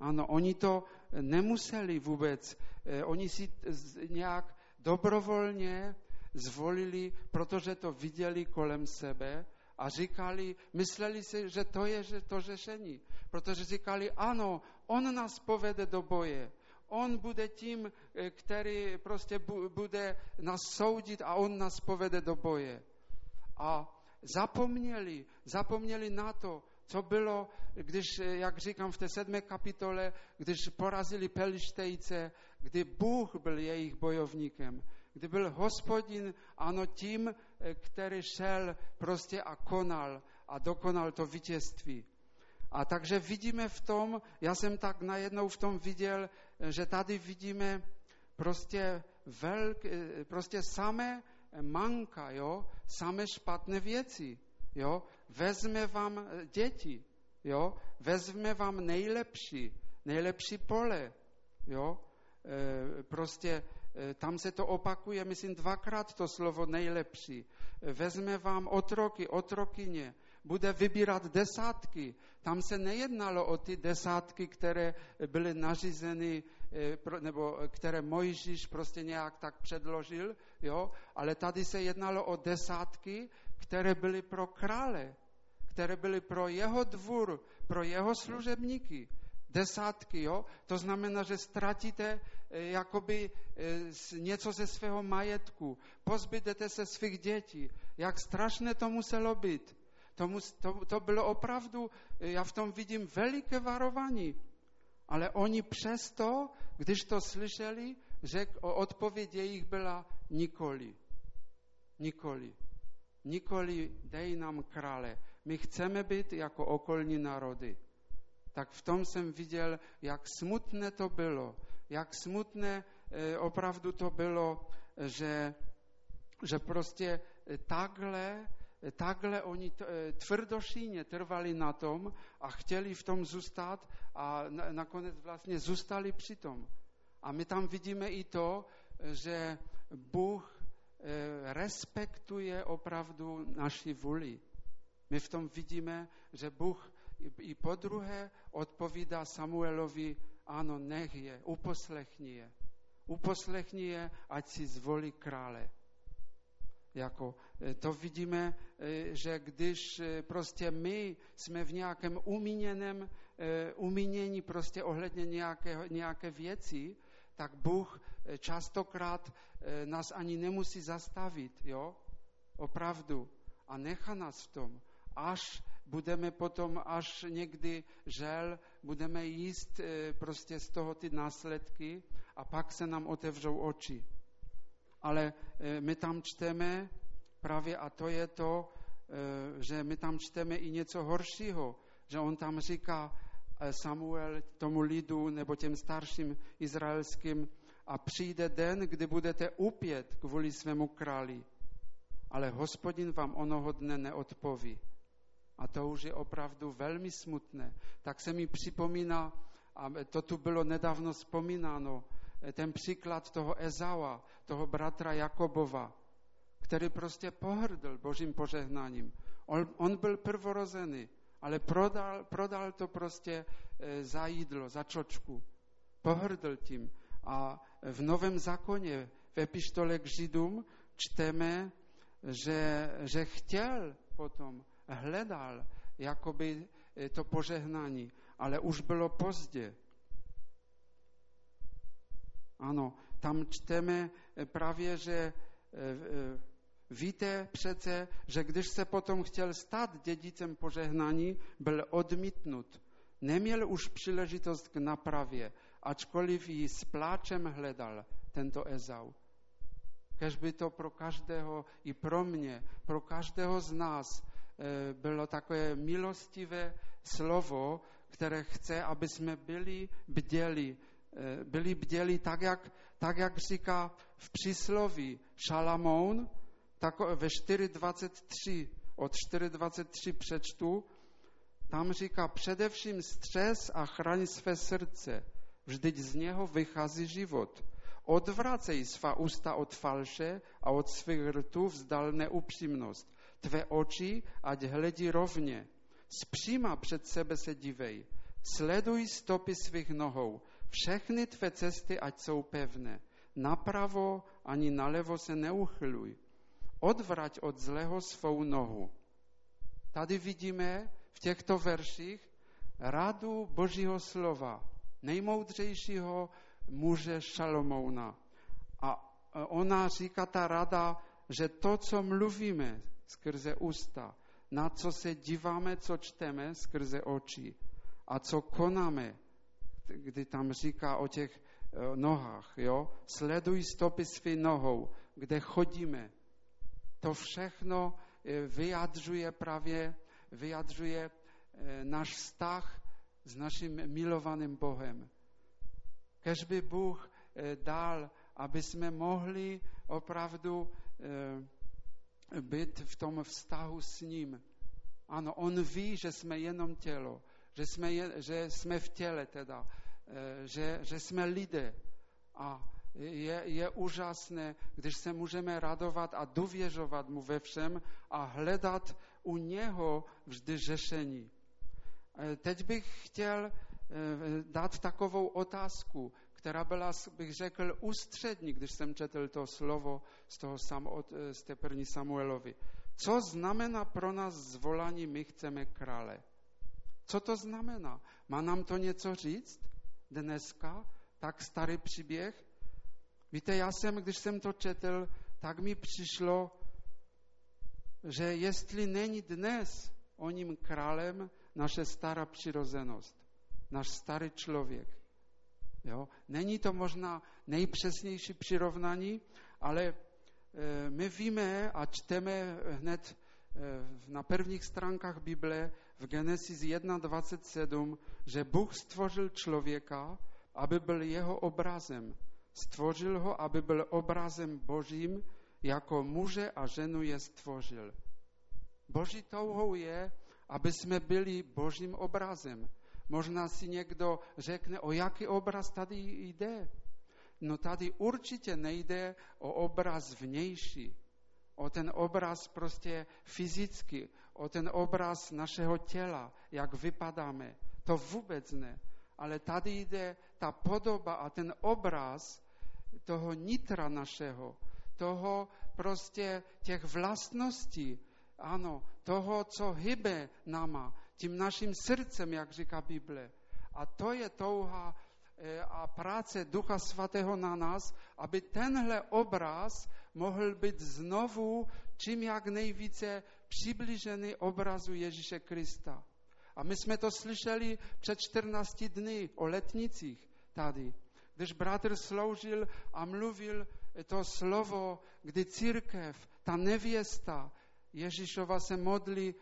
Ano, oni to nemuseli vůbec, eh, oni si nějak dobrovolně zvolili, protože to viděli kolem sebe a říkali, mysleli si, že to je že to řešení. Protože říkali, ano, on nás povede do boje. On bude tím, eh, který prostě bude nás soudit a on nás povede do boje. A zapomněli, zapomněli na to, co bylo, když, eh, jak říkám v té sedmé kapitole, když porazili Pelištejce, kdy Bůh byl jejich bojovníkem, kdy byl hospodin, ano, tím, eh, který šel prostě a konal a dokonal to vítězství. A takže vidíme v tom, já jsem tak najednou v tom viděl, eh, že tady vidíme prostě velk, prostě samé manka, jo, samé špatné věci, jo, vezme vám děti, jo, vezme vám nejlepší, nejlepší pole, jo, prostě tam se to opakuje, myslím, dvakrát to slovo nejlepší. Vezme vám otroky, otrokyně, bude vybírat desátky. Tam se nejednalo o ty desátky, které byly nařízeny, e, nebo které Mojžíš prostě nějak tak předložil, jo, ale tady se jednalo o desátky, které byly pro krále, které byly pro jeho dvůr, pro jeho služebníky. Desátky, jo? To znamená, že ztratíte eh, jakoby eh, něco ze svého majetku, pozbydete se svých dětí. Jak strašné to muselo být. To, to, to bylo opravdu, eh, já v tom vidím veliké varování. Ale oni přesto, když to slyšeli, řek, odpověď jejich byla nikoli. Nikoli. Nikoli dej nám krále. My chceme být jako okolní národy. Tak v tom jsem viděl, jak smutné to bylo. Jak smutné e, opravdu to bylo, že, že prostě e, takhle, e, takhle oni tvrdošíně trvali na tom a chtěli v tom zůstat a nakonec vlastně zůstali při tom. A my tam vidíme i to, že Bůh respektuje opravdu naši vůli. My v tom vidíme, že Bůh i po druhé odpovídá Samuelovi, ano, nech je, uposlechni je. Uposlechni je, ať si zvolí krále. Jako, eh, to vidíme, eh, že když prostě my jsme v nějakém umíněném, umínění prostě ohledně nějaké, nějaké věci, tak Bůh častokrát E, nás ani nemusí zastavit, jo? Opravdu. A nechá nás v tom. Až budeme potom, až někdy žel, budeme jíst e, prostě z toho ty následky a pak se nám otevřou oči. Ale e, my tam čteme právě, a to je to, že my tam čteme i něco horšího, že on tam říká Samuel tomu lidu nebo těm starším izraelským, a přijde den, kdy budete upět kvůli svému králi, ale hospodin vám onoho dne neodpoví. A to už je opravdu velmi smutné. Tak se mi připomíná, a to tu bylo nedávno vzpomínáno, ten příklad toho Ezawa, toho bratra Jakobova, který prostě pohrdl božím požehnáním. On, on byl prvorozený, ale prodal, prodal to prostě e, za jídlo, za čočku. Pohrdl tím. A v Novém zákoně, v epištole k Židům, čteme, že, že chtěl potom, hledal jakoby eh, to požehnání, ale už bylo pozdě. Ano, tam čteme eh, právě, že eh, víte přece, že když se potom chtěl stát dědicem požehnání, byl odmítnut. Neměl už příležitost k napravě, ačkoliv ji s pláčem hledal tento Ezau. Kež by to pro každého, i pro mě, pro každého z nás bylo takové milostivé slovo, které chce, aby jsme byli bděli, e, byli bděli tak, jak, tak, jak říká v přísloví Šalamoun, tak ve 4.23, od 4.23 přečtu, tam říká především střes a chraň své srdce, vždyť z něho vychází život. Odvracej svá ústa od falše a od svých rtů vzdal neupřímnost. Tvé oči, ať hledí rovně. Zpříma před sebe se dívej. Sleduj stopy svých nohou. Všechny tvé cesty, ať jsou pevné. Napravo ani nalevo se neuchyluj. Odvrať od zlého svou nohu. Tady vidíme v těchto verších radu Božího slova, nejmoudřejšího muže Šalomouna. A ona říká ta rada, že to, co mluvíme skrze ústa, na co se díváme, co čteme skrze oči a co konáme, kdy tam říká o těch e, nohách, jo? Sleduj stopy svý nohou, kde chodíme. To všechno e, vyjadřuje právě, vyjadřuje e, náš vztah s naším milovaným Bohem. Kež by Bůh dal, aby jsme mohli opravdu být v tom vztahu s ním. Ano, on ví, že jsme jenom tělo, že jsme, je, že jsme v těle teda, eh, že, že jsme lidé. A je, je úžasné, když se můžeme radovat a důvěřovat mu ve všem a hledat u něho vždy řešení. Teď bych chtěl Eh, dát takovou otázku, která byla, bych řekl, ústřední, když jsem četl to slovo z, toho sam, od, eh, z té první Samuelovi. Co znamená pro nás zvolání my chceme krále? Co to znamená? Má nám to něco říct dneska? Tak starý příběh? Víte, já jsem, když jsem to četl, tak mi přišlo, že jestli není dnes o ním králem naše stará přirozenost, náš starý člověk. Jo? Není to možná nejpřesnější přirovnání, ale e, my víme a čteme hned e, na prvních stránkách Bible v Genesis 1.27, že Bůh stvořil člověka, aby byl jeho obrazem. Stvořil ho, aby byl obrazem Božím, jako muže a ženu je stvořil. Boží touhou je, aby jsme byli Božím obrazem. Možná si někdo řekne, o jaký obraz tady jde. No tady určitě nejde o obraz vnější, o ten obraz prostě fyzicky, o ten obraz našeho těla, jak vypadáme. To vůbec ne. Ale tady jde ta podoba a ten obraz toho nitra našeho, toho prostě těch vlastností, ano, toho, co hybe náma, tím naším srdcem, jak říká Bible. A to je touha eh, a práce Ducha Svatého na nás, aby tenhle obraz mohl být znovu čím jak nejvíce přiblížený obrazu Ježíše Krista. A my jsme to slyšeli před 14 dny o letnicích tady, když bratr sloužil a mluvil to slovo, kdy církev, ta nevěsta Ježíšova se modlí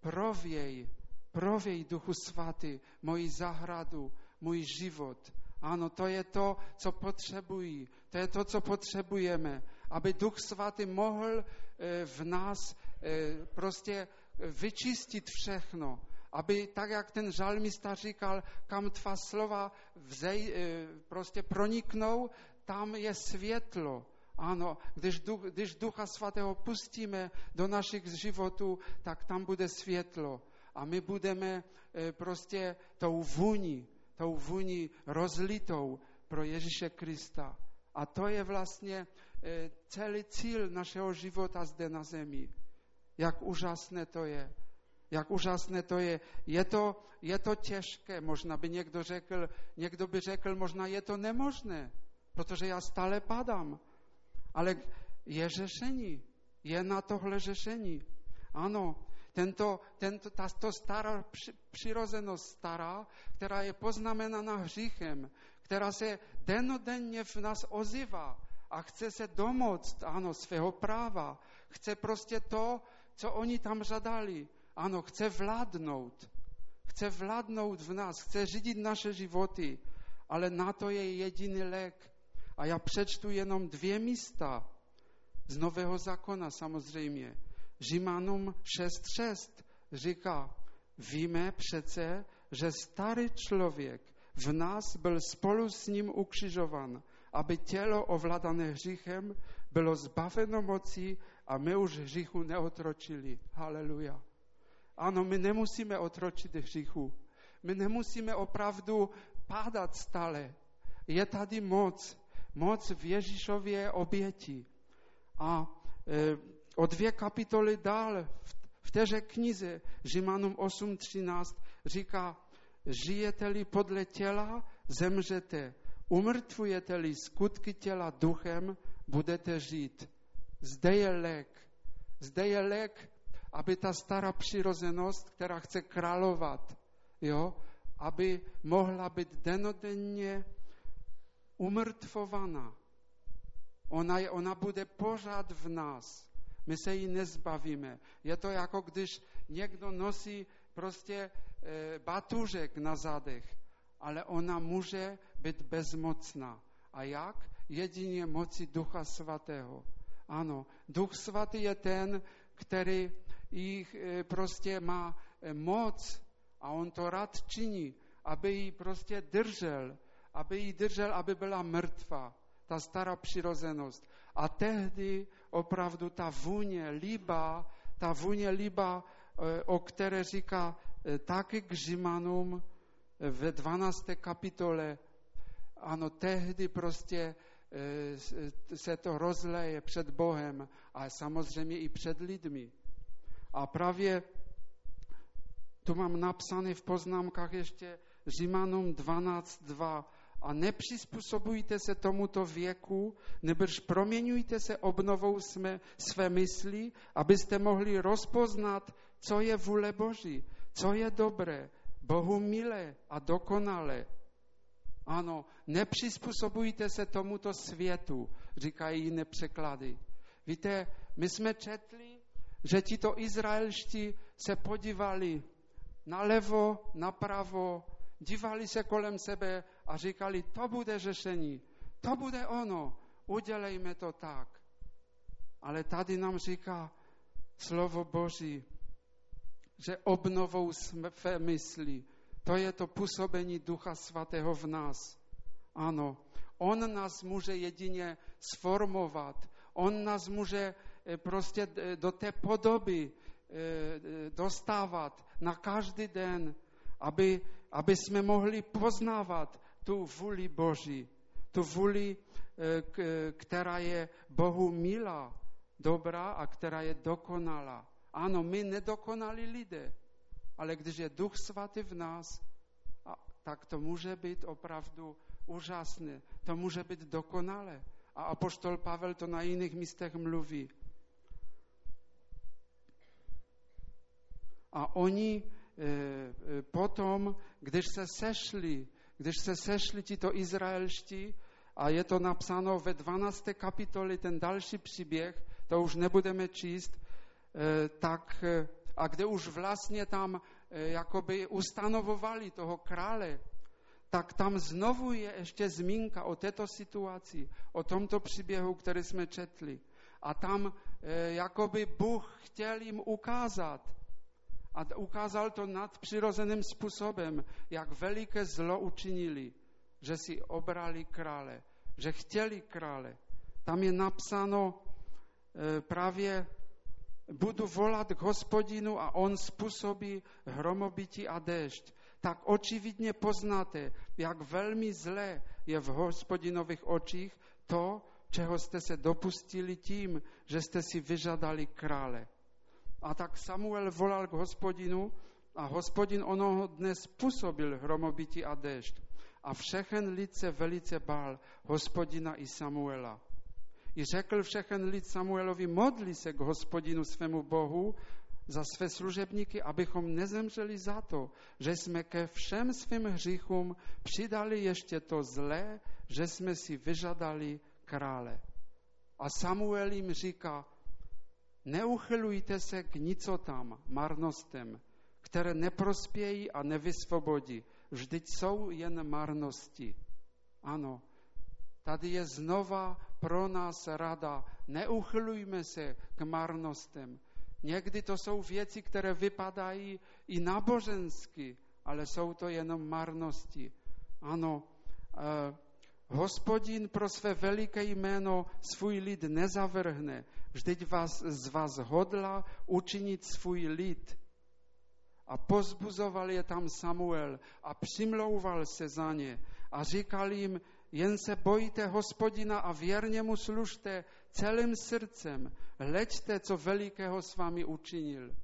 prověj, prověj Duchu Svatý, moji zahradu, můj život. Ano, to je to, co potřebují. To je to, co potřebujeme, aby Duch Svatý mohl eh, v nás eh, prostě vyčistit všechno. Aby tak, jak ten žalmista říkal, kam tvá slova vzej, eh, prostě proniknou, tam je světlo. Ano, když, duch, když Ducha Svatého pustíme do našich životů, tak tam bude světlo. A my budeme e, prostě tou vůni, tou vůni rozlitou pro Ježíše Krista. A to je vlastně e, celý cíl našeho života zde na zemi. Jak úžasné to je. Jak úžasné to je. Je to, je to těžké, možná by někdo řekl, někdo by řekl, možná je to nemožné, protože já stále padám. Ale je řešení. Je na tohle řešení. Ano, tento, tento, tato stará přirozenost stará, která je poznamenána hříchem, která se denodenně v nás ozývá a chce se domoct, ano, svého práva. Chce prostě to, co oni tam žadali. Ano, chce vládnout. Chce vládnout v nás, chce řídit naše životy, ale na to je jediný lék. A já přečtu jenom dvě místa z Nového zákona samozřejmě. Žimanům 6.6 říká, víme přece, že starý člověk v nás byl spolu s ním ukřižovan, aby tělo ovládané hříchem bylo zbaveno mocí a my už hříchu neotročili. Haleluja. Ano, my nemusíme otročit hříchu. My nemusíme opravdu pádat stále. Je tady moc. Moc v Ježíšově oběti. A e, o dvě kapitoly dál v téže knize Žimanům 8.13 říká, žijete-li podle těla, zemřete. Umrtvujete-li skutky těla duchem, budete žít. Zde je lék. Zde je lék, aby ta stará přirozenost, která chce královat, jo, aby mohla být denodenně umrtvovaná. Ona, ona bude pořád v nás. My se jí nezbavíme. Je to jako když někdo nosí prostě e, na zadech, ale ona může být bezmocná. A jak? Jedině moci Ducha Svatého. Ano, Duch Svatý je ten, který jich e, prostě má e, moc a on to rád činí, aby ji prostě držel, aby ji držel, aby byla mrtvá, ta stará přirozenost. A tehdy opravdu ta vůně líba, ta vůně líba, e, o které říká taky k Žimanům ve 12. kapitole, ano, tehdy prostě se to rozleje před Bohem a samozřejmě i před lidmi. A právě tu mám napsané v poznámkách ještě Římanům 12.2 a nepřizpůsobujte se tomuto věku, nebož proměňujte se obnovou své, své mysli, abyste mohli rozpoznat, co je vůle Boží, co je dobré, Bohu milé a dokonalé. Ano, nepřizpůsobujte se tomuto světu, říkají jiné překlady. Víte, my jsme četli, že tito izraelští se podívali nalevo, napravo, dívali se kolem sebe a říkali, to bude řešení, to bude ono, udělejme to tak. Ale tady nám říká slovo Boží, že obnovou své mysli, to je to působení Ducha Svatého v nás. Ano, On nás může jedině sformovat, On nás může eh, prostě do té podoby eh, dostávat na každý den, aby, aby jsme mohli poznávat tu vůli Boží, tu vůli, která je Bohu milá, dobrá a která je dokonalá. Ano, my nedokonalí lidé, ale když je Duch Svatý v nás, tak to může být opravdu úžasné, to může být dokonalé. A apoštol Pavel to na jiných místech mluví. A oni potom, když se sešli, když se sešli tito izraelští, a je to napsáno ve 12. kapitoli, ten další příběh, to už nebudeme číst, e, tak a kde už vlastně tam jakoby ustanovovali toho krále, tak tam znovu je ještě zmínka o této situaci, o tomto příběhu, který jsme četli. A tam e, jakoby Bůh chtěl jim ukázat, a ukázal to nadpřirozeným způsobem, jak veliké zlo učinili, že si obrali krále, že chtěli krále. Tam je napsáno e, právě budu volat k hospodinu a on způsobí hromobití a déšť tak očividně poznáte, jak velmi zlé je v hospodinových očích to, čeho jste se dopustili tím, že jste si vyžadali krále. A tak Samuel volal k hospodinu a hospodin onoho dne způsobil hromobití a déšť. A všechen lid se velice bál hospodina i Samuela. I řekl všechen lid Samuelovi, modli se k hospodinu svému Bohu za své služebníky, abychom nezemřeli za to, že jsme ke všem svým hříchům přidali ještě to zlé, že jsme si vyžadali krále. A Samuel jim říká, neuchylujte se k nicotám, marnostem, které neprospějí a nevysvobodí. Vždyť jsou jen marnosti. Ano, tady je znova pro nás rada. Neuchylujme se k marnostem. Někdy to jsou věci, které vypadají i nábožensky, ale jsou to jenom marnosti. Ano, eh, hospodin pro své veliké jméno svůj lid nezavrhne. Vždyť vás, z vás hodla učinit svůj lid. A pozbuzoval je tam Samuel a přimlouval se za ně a říkal jim, jen se bojíte hospodina a věrně mu služte celým srdcem. Hleďte, co velikého s vámi učinil.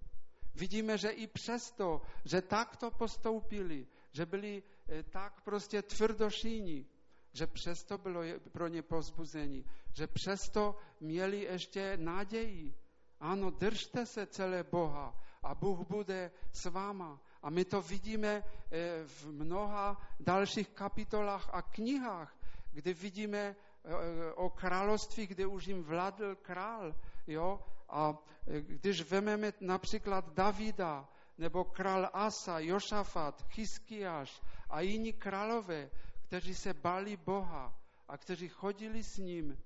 Vidíme, že i přesto, že takto postoupili, že byli eh, tak prostě tvrdošíní, že přesto bylo pro ně pozbuzení, že přesto měli ještě naději. Ano, držte se celé Boha a Bůh bude s váma. A my to vidíme eh, v mnoha dalších kapitolách a knihách, kdy vidíme eh, o království, kde už jim vládl král. Jo? A eh, když vememe například Davida, nebo král Asa, Jošafat, Chyskiáš a jiní králové, kteří se bali Boha a kteří chodili s ním,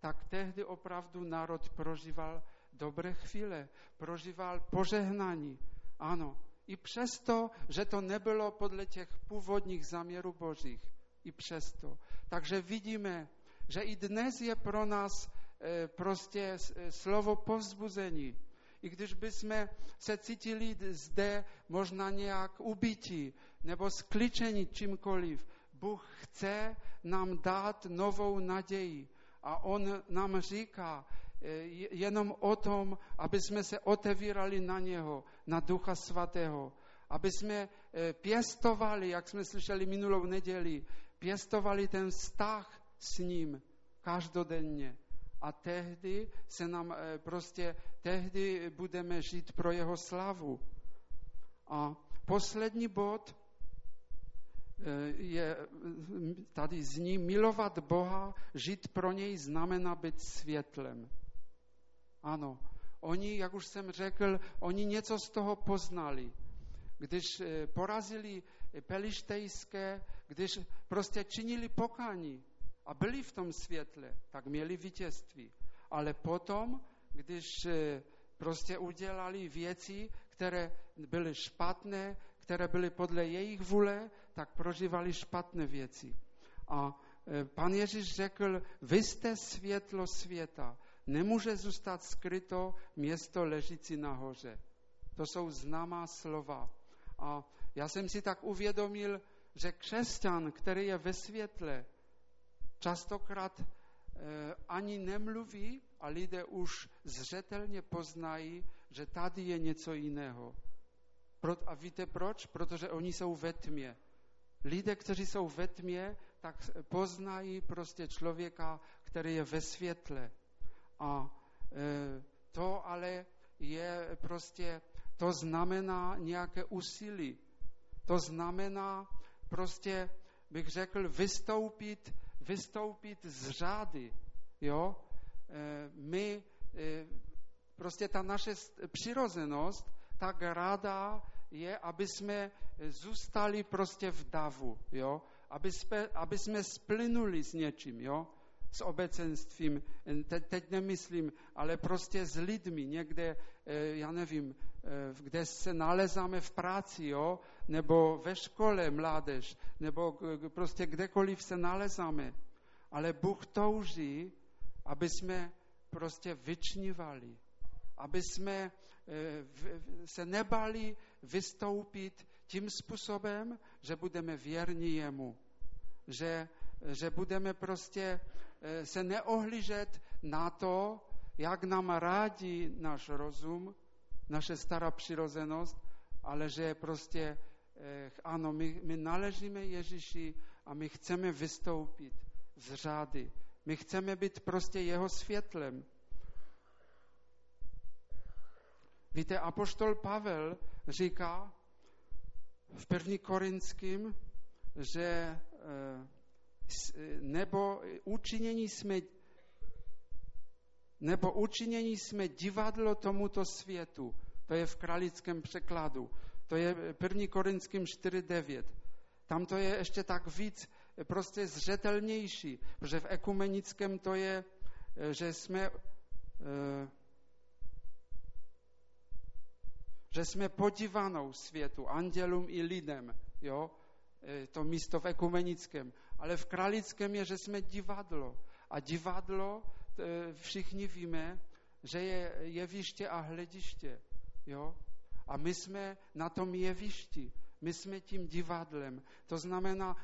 tak tehdy opravdu národ prožíval dobré chvíle, prožíval požehnání. Ano, i přesto, že to nebylo podle těch původních záměrů božích. I přesto. Takže vidíme, že i dnes je pro nás e, prostě e, slovo povzbuzení. I když bychom se cítili zde možná nějak ubití nebo skličení čímkoliv, Bůh chce nám dát novou naději. A On nám říká, e, jenom o tom, aby jsme se otevírali na něho, na Ducha Svatého, aby jsme e, pěstovali, jak jsme slyšeli minulou neděli, pěstovali ten vztah s ním každodenně. A tehdy se nám e, prostě, tehdy budeme žít pro jeho slavu. A poslední bod je, tady zní milovat Boha, žít pro něj znamená být světlem. Ano, oni, jak už jsem řekl, oni něco z toho poznali. Když eh, porazili pelištejské, když prostě činili pokání a byli v tom světle, tak měli vítězství. Ale potom, když eh, prostě udělali věci, které byly špatné, které byly podle jejich vůle, tak prožívali špatné věci. A e, pan Ježíš řekl, vy jste světlo světa. Nemůže zůstat skryto město ležící nahoře. To jsou známá slova. A já jsem si tak uvědomil, že křesťan, který je ve světle, častokrát e, ani nemluví a lidé už zřetelně poznají, že tady je něco jiného. A víte proč? Protože oni jsou ve tmě. Lidé, kteří jsou ve tmě, tak poznají prostě člověka, který je ve světle. A e, to ale je prostě, to znamená nějaké úsilí. To znamená prostě, bych řekl, vystoupit, vystoupit z řády. Jo? E, my, e, prostě ta naše přirozenost tak ráda je, aby jsme zůstali prostě v davu, jo? Aby, jsme, aby jsme splynuli s něčím, jo? s obecenstvím, Te, teď nemyslím, ale prostě s lidmi, někde, eh, já nevím, eh, kde se nalezáme v práci, jo? nebo ve škole mládež, nebo prostě kdekoliv se nalezáme. Ale Bůh touží, aby jsme prostě vyčnívali, aby jsme Eh, se nebali vystoupit tím způsobem, že budeme věrní jemu. Že, že budeme prostě eh, se neohlížet na to, jak nám rádí náš rozum, naše stará přirozenost, ale že prostě eh, ano, my, my naležíme Ježíši a my chceme vystoupit z řády. My chceme být prostě jeho světlem. Víte, apoštol Pavel říká v první Korinským, že eh, nebo učinění jsme nebo učinění jsme divadlo tomuto světu. To je v kralickém překladu. To je 1. Korinským 4.9. Tam to je ještě tak víc prostě zřetelnější, protože v ekumenickém to je, že jsme eh, že jsme podívanou světu, andělům i lidem, jo, eh, to místo v ekumenickém. Ale v kralickém je, že jsme divadlo. A divadlo, eh, všichni víme, že je jeviště a hlediště. Jo? A my jsme na tom jevišti. My jsme tím divadlem. To znamená,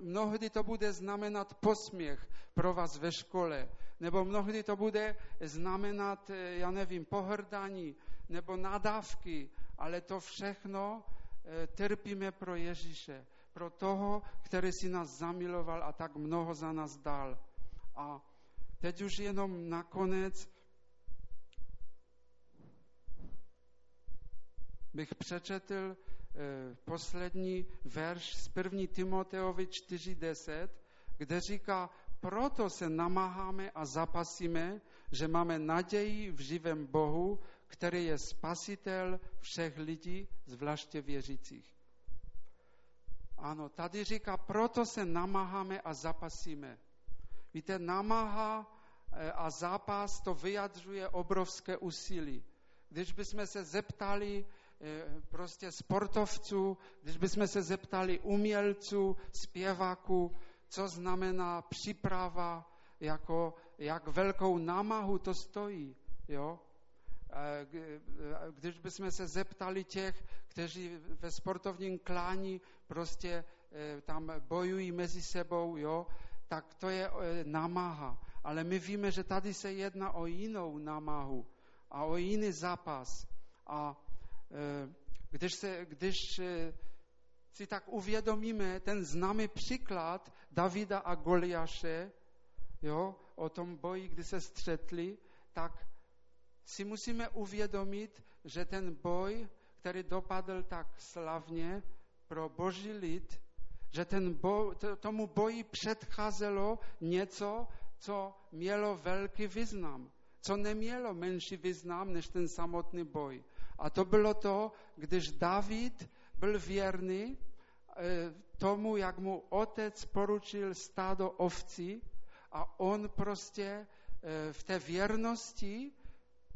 mnohdy to bude znamenat posměch pro vás ve škole, nebo mnohdy to bude znamenat, eh, já nevím, pohrdání, nebo nadávky, ale to všechno eh, trpíme pro Ježíše, pro toho, který si nás zamiloval a tak mnoho za nás dal. A teď už jenom nakonec bych přečetl eh, poslední verš z 1. Timoteovi 4.10, kde říká, proto se namáháme a zapasíme, že máme naději v živém Bohu, který je spasitel všech lidí, zvláště věřících. Ano, tady říká, proto se namáháme a zapasíme. Víte, namáha eh, a zápas to vyjadřuje obrovské úsilí. Když bychom se zeptali eh, prostě sportovců, když bychom se zeptali umělců, zpěváků, co znamená příprava, jako, jak velkou námahu to stojí. Jo? Když bychom se zeptali těch, kteří ve sportovním klání prostě e, tam bojují mezi sebou, jo, tak to je e, námaha. Ale my víme, že tady se jedná o jinou námahu a o jiný zápas. A e, když, se, když si tak uvědomíme ten známý příklad Davida a Goliáše, jo, o tom boji, kdy se střetli, tak si musíme uvědomit, že ten boj, který dopadl tak slavně pro boží lid, že ten boj, tomu boji předcházelo něco, co mělo velký význam, co nemělo menší význam než ten samotný boj. A to bylo to, když David byl věrný eh, tomu, jak mu otec poručil stádo ovcí a on prostě eh, v té věrnosti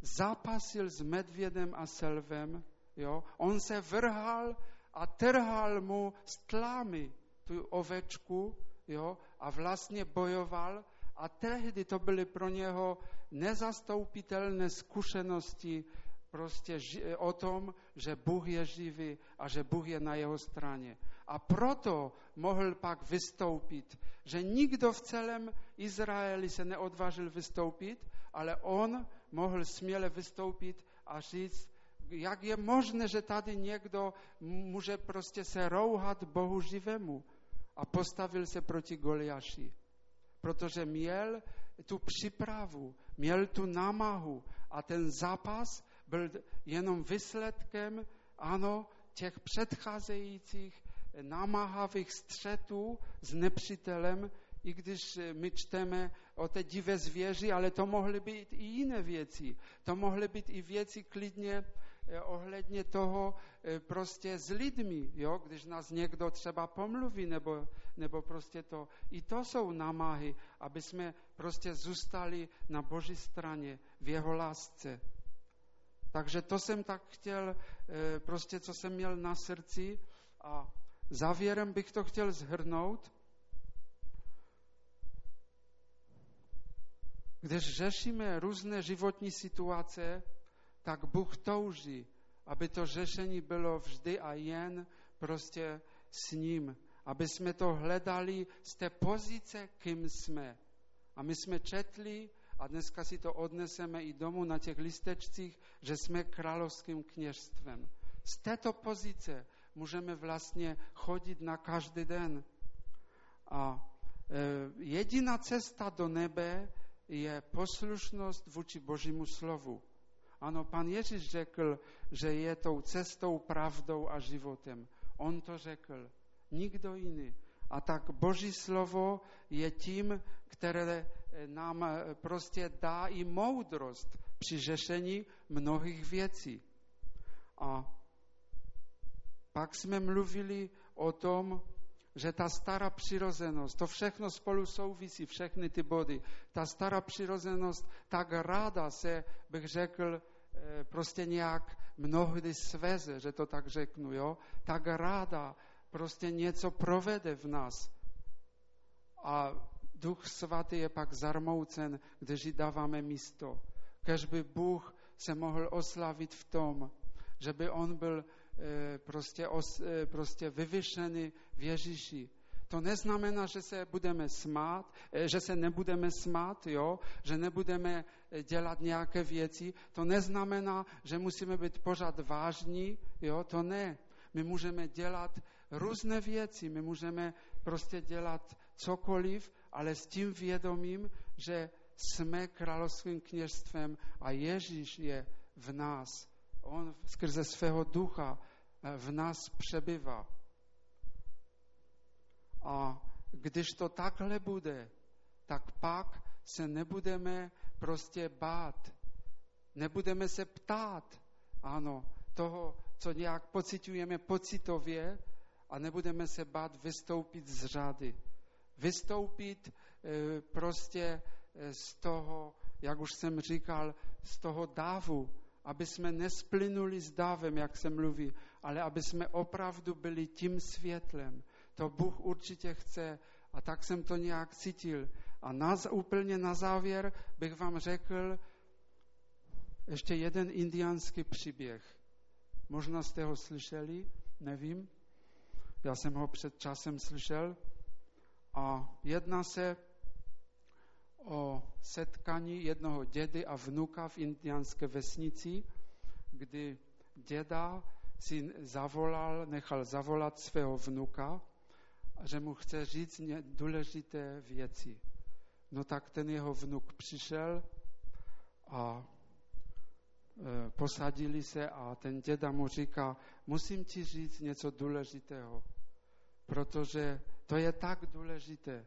zápasil s medvědem a selvem, jo? on se vrhal a trhal mu s tlámy tu ovečku jo? a vlastně bojoval a tehdy to byly pro něho nezastoupitelné zkušenosti prostě o tom, že Bůh je živý a že Bůh je na jeho straně. A proto mohl pak vystoupit, že nikdo v celém Izraeli se neodvážil vystoupit, ale on mohl směle vystoupit a říct, jak je možné, že tady někdo může prostě se rouhat Bohu živému. A postavil se proti Goliáši, protože měl tu přípravu, měl tu námahu a ten zápas byl jenom výsledkem, ano, těch předcházejících namáhavých střetů s nepřítelem, i když my čteme o té divé zvěři, ale to mohly být i jiné věci. To mohly být i věci klidně eh, ohledně toho eh, prostě s lidmi, jo? když nás někdo třeba pomluví, nebo, nebo prostě to. I to jsou námahy, aby jsme prostě zůstali na Boží straně, v jeho lásce. Takže to jsem tak chtěl, eh, prostě co jsem měl na srdci a závěrem bych to chtěl zhrnout. Když řešíme různé životní situace, tak Bůh touží, aby to řešení bylo vždy a jen prostě s ním. Aby jsme to hledali z té pozice, kým jsme. A my jsme četli, a dneska si to odneseme i domů na těch listečcích, že jsme královským kněžstvem. Z této pozice můžeme vlastně chodit na každý den. A e, jediná cesta do nebe je poslušnost vůči Božímu slovu. Ano, pan Ježíš řekl, že je tou cestou, pravdou a životem. On to řekl. Nikdo jiný. A tak Boží slovo je tím, které nám prostě dá i moudrost při řešení mnohých věcí. A pak jsme mluvili o tom, že ta stará přirozenost, to všechno spolu souvisí, všechny ty body. Ta stará přirozenost tak ráda se, bych řekl, eh, prostě nějak mnohdy sveze, že to tak řeknu, jo? Tak ráda prostě něco provede v nás. A Duch Svatý je pak zarmoucen, když jí dáváme místo. Kež by Bůh se mohl oslavit v tom, že by on byl prostě, os, e, prostě vyvyšený v Ježíši. To neznamená, že se budeme smát, e, že se nebudeme smát, jo? že nebudeme dělat nějaké věci. To neznamená, že musíme být pořád vážní, jo? to ne. My můžeme dělat různé věci, my můžeme prostě dělat cokoliv, ale s tím vědomím, že jsme královským kněžstvem a Ježíš je v nás. On skrze svého ducha eh, v nás přebyvá. A když to takhle bude, tak pak se nebudeme prostě bát. Nebudeme se ptát, ano, toho, co nějak pocitujeme pocitově a nebudeme se bát vystoupit z řady. Vystoupit e, prostě eh, z toho, jak už jsem říkal, z toho dávu, aby jsme nesplynuli s dávem, jak se mluví, ale aby jsme opravdu byli tím světlem. To Bůh určitě chce a tak jsem to nějak cítil. A na, úplně na závěr bych vám řekl ještě jeden indiánský příběh. Možná jste ho slyšeli, nevím. Já jsem ho před časem slyšel. A jedná se o setkání jednoho dědy a vnuka v indiánské vesnici, kdy děda si zavolal, nechal zavolat svého vnuka, že mu chce říct důležité věci. No tak ten jeho vnuk přišel a e, posadili se a ten děda mu říká, musím ti říct něco důležitého, protože to je tak důležité.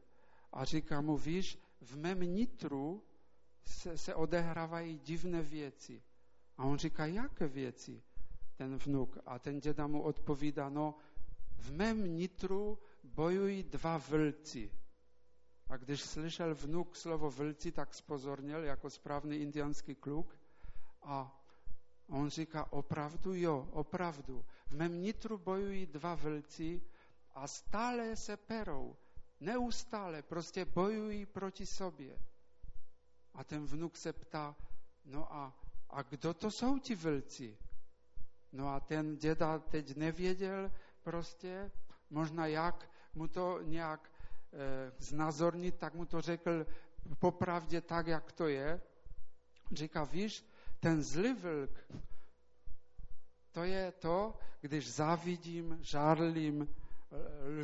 A říká mu, víš, v mém nitru se, se odehrávají divné věci. A on říká, jaké věci? Ten vnuk. A ten děda mu odpovídá, no v mém nitru bojují dva vlci. A když slyšel vnuk slovo vlci, tak spozornil jako správný indianský kluk. A on říká, opravdu jo, opravdu. V mém nitru bojují dva vlci a stále se perou neustále prostě bojují proti sobě. A ten vnuk se ptá, no a, a kdo to jsou ti vlci? No a ten děda teď nevěděl prostě, možná jak mu to nějak e, znázornit, tak mu to řekl popravdě tak, jak to je. Říká, víš, ten zlý vlk, to je to, když závidím, žárlím,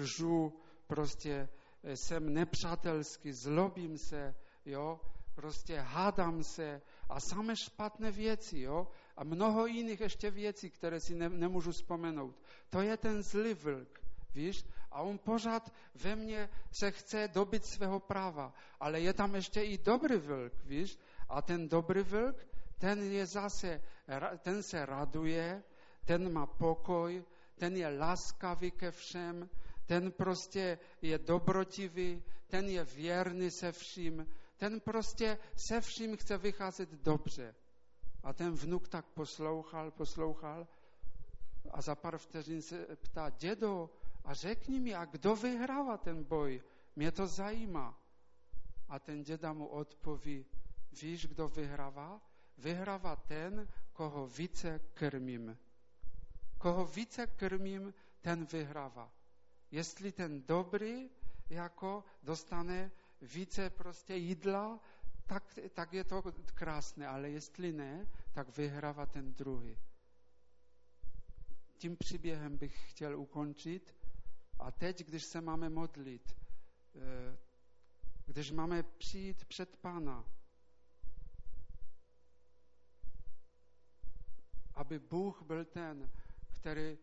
lžu, prostě jsem nepřátelský, zlobím se, jo, prostě hádám se a samé špatné věci, jo, a mnoho jiných ještě věcí, které si ne, nemůžu vzpomenout. To je ten zlý vlk, víš, a on pořád ve mně se chce dobit svého práva, ale je tam ještě i dobrý vlk, víš, a ten dobrý vlk, ten je zase, ten se raduje, ten má pokoj, ten je laskavý ke všem, ten prostě je dobrotivý, ten je věrný se vším, ten prostě se vším chce vycházet dobře. A ten vnuk tak poslouchal, poslouchal a za pár vteřin se ptá, dědo, a řekni mi, a kdo vyhrává ten boj? Mě to zajímá. A ten děda mu odpoví, víš, kdo vyhrává? Vyhrává ten, koho více krmím. Koho více krmím, ten vyhrává. Jestli ten dobrý jako dostane více prostě jídla, tak, tak je to krásné, ale jestli ne, tak vyhrává ten druhý. Tím příběhem bych chtěl ukončit. A teď, když se máme modlit, eh, když máme přijít před Pána, aby Bůh byl ten, který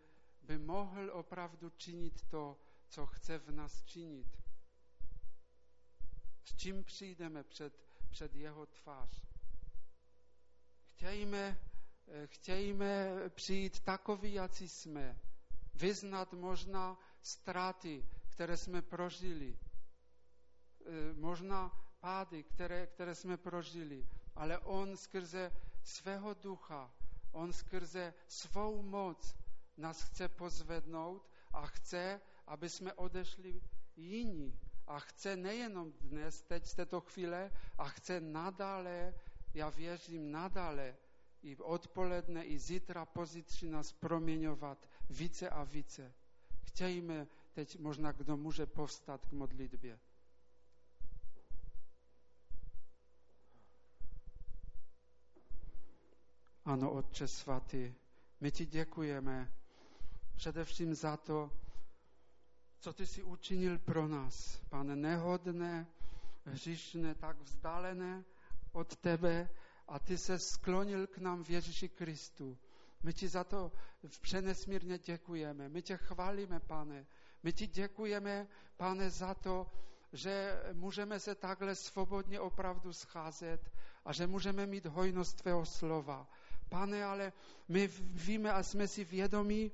by mohl opravdu činit to, co chce v nás činit. S čím přijdeme před, před jeho tvář? Chtějme, chtějme přijít takový, jací jsme. Vyznat možná ztráty, které jsme prožili. E, možná pády, které, které jsme prožili. Ale on skrze svého ducha, on skrze svou moc nás chce pozvednout a chce, aby jsme odešli jiní. A chce nejenom dnes, teď z této chvíle, a chce nadále, já věřím nadále, i odpoledne, i zítra, pozítří nás proměňovat více a více. Chtějme teď možná, kdo může povstat k modlitbě. Ano, Otče svatý, my ti děkujeme především za to, co ty si učinil pro nás, pane, nehodné, hříšné, tak vzdálené od tebe a ty se sklonil k nám v Ježíši Kristu. My ti za to přenesmírně děkujeme. My tě chválíme, pane. My ti děkujeme, pane, za to, že můžeme se takhle svobodně opravdu scházet a že můžeme mít hojnost tvého slova. Pane, ale my víme a jsme si vědomí,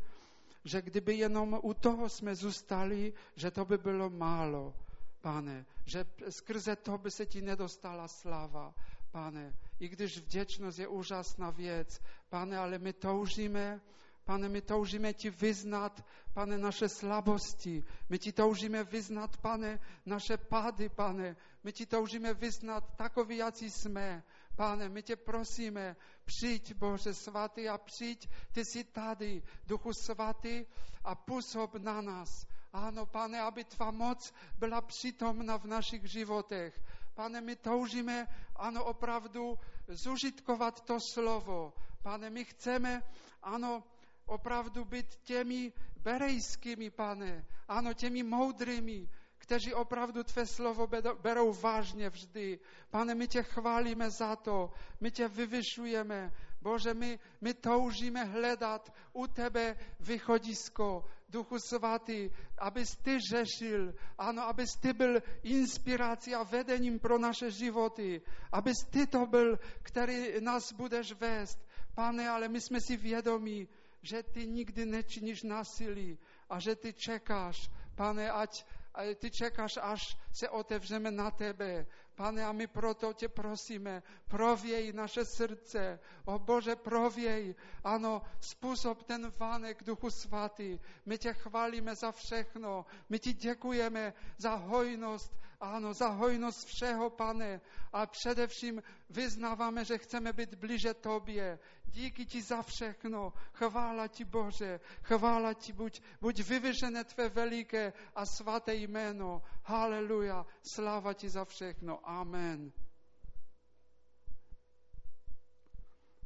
že kdyby jenom u toho jsme zůstali, že to by bylo málo, pane, že skrze to by se ti nedostala sláva, pane. I když vděčnost je úžasná věc, pane, ale my toužíme, Pane, my toužíme Ti vyznat, Pane, naše slabosti. My Ti toužíme vyznat, Pane, naše pády, Pane. My Ti toužíme vyznat takový, jací jsme. Pane, my tě prosíme, přijď, Bože svatý, a přijď, ty jsi tady, Duchu svatý, a působ na nás. Ano, pane, aby tvá moc byla přítomna v našich životech. Pane, my toužíme, ano, opravdu zužitkovat to slovo. Pane, my chceme, ano, opravdu být těmi berejskými, pane, ano, těmi moudrými, kteří opravdu Tvé slovo berou vážně vždy. Pane, my Tě chválíme za to, my Tě vyvyšujeme. Bože, my, my toužíme hledat u Tebe vychodisko, Duchu Svatý, abys Ty řešil, ano, abys Ty byl inspirací a vedením pro naše životy, abys Ty to byl, který nás budeš vést. Pane, ale my jsme si vědomí, že Ty nikdy nečiníš násilí a že Ty čekáš, Pane, ať, ale ty čekáš, až se otevřeme na tebe. Pane, a my proto tě prosíme, prověj naše srdce. O Bože, prověj, ano, způsob ten vánek Duchu Svatý. My tě chválíme za všechno. My ti děkujeme za hojnost, ano, za hojnost všeho, pane. A především vyznáváme, že chceme být blíže tobě. Díky ti za všechno. Chvála ti, Bože. Chvála ti, buď, buď vyvyžené tvé veliké a svaté jméno. Haleluja. Sláva ti za všechno. Amen.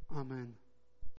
Amen.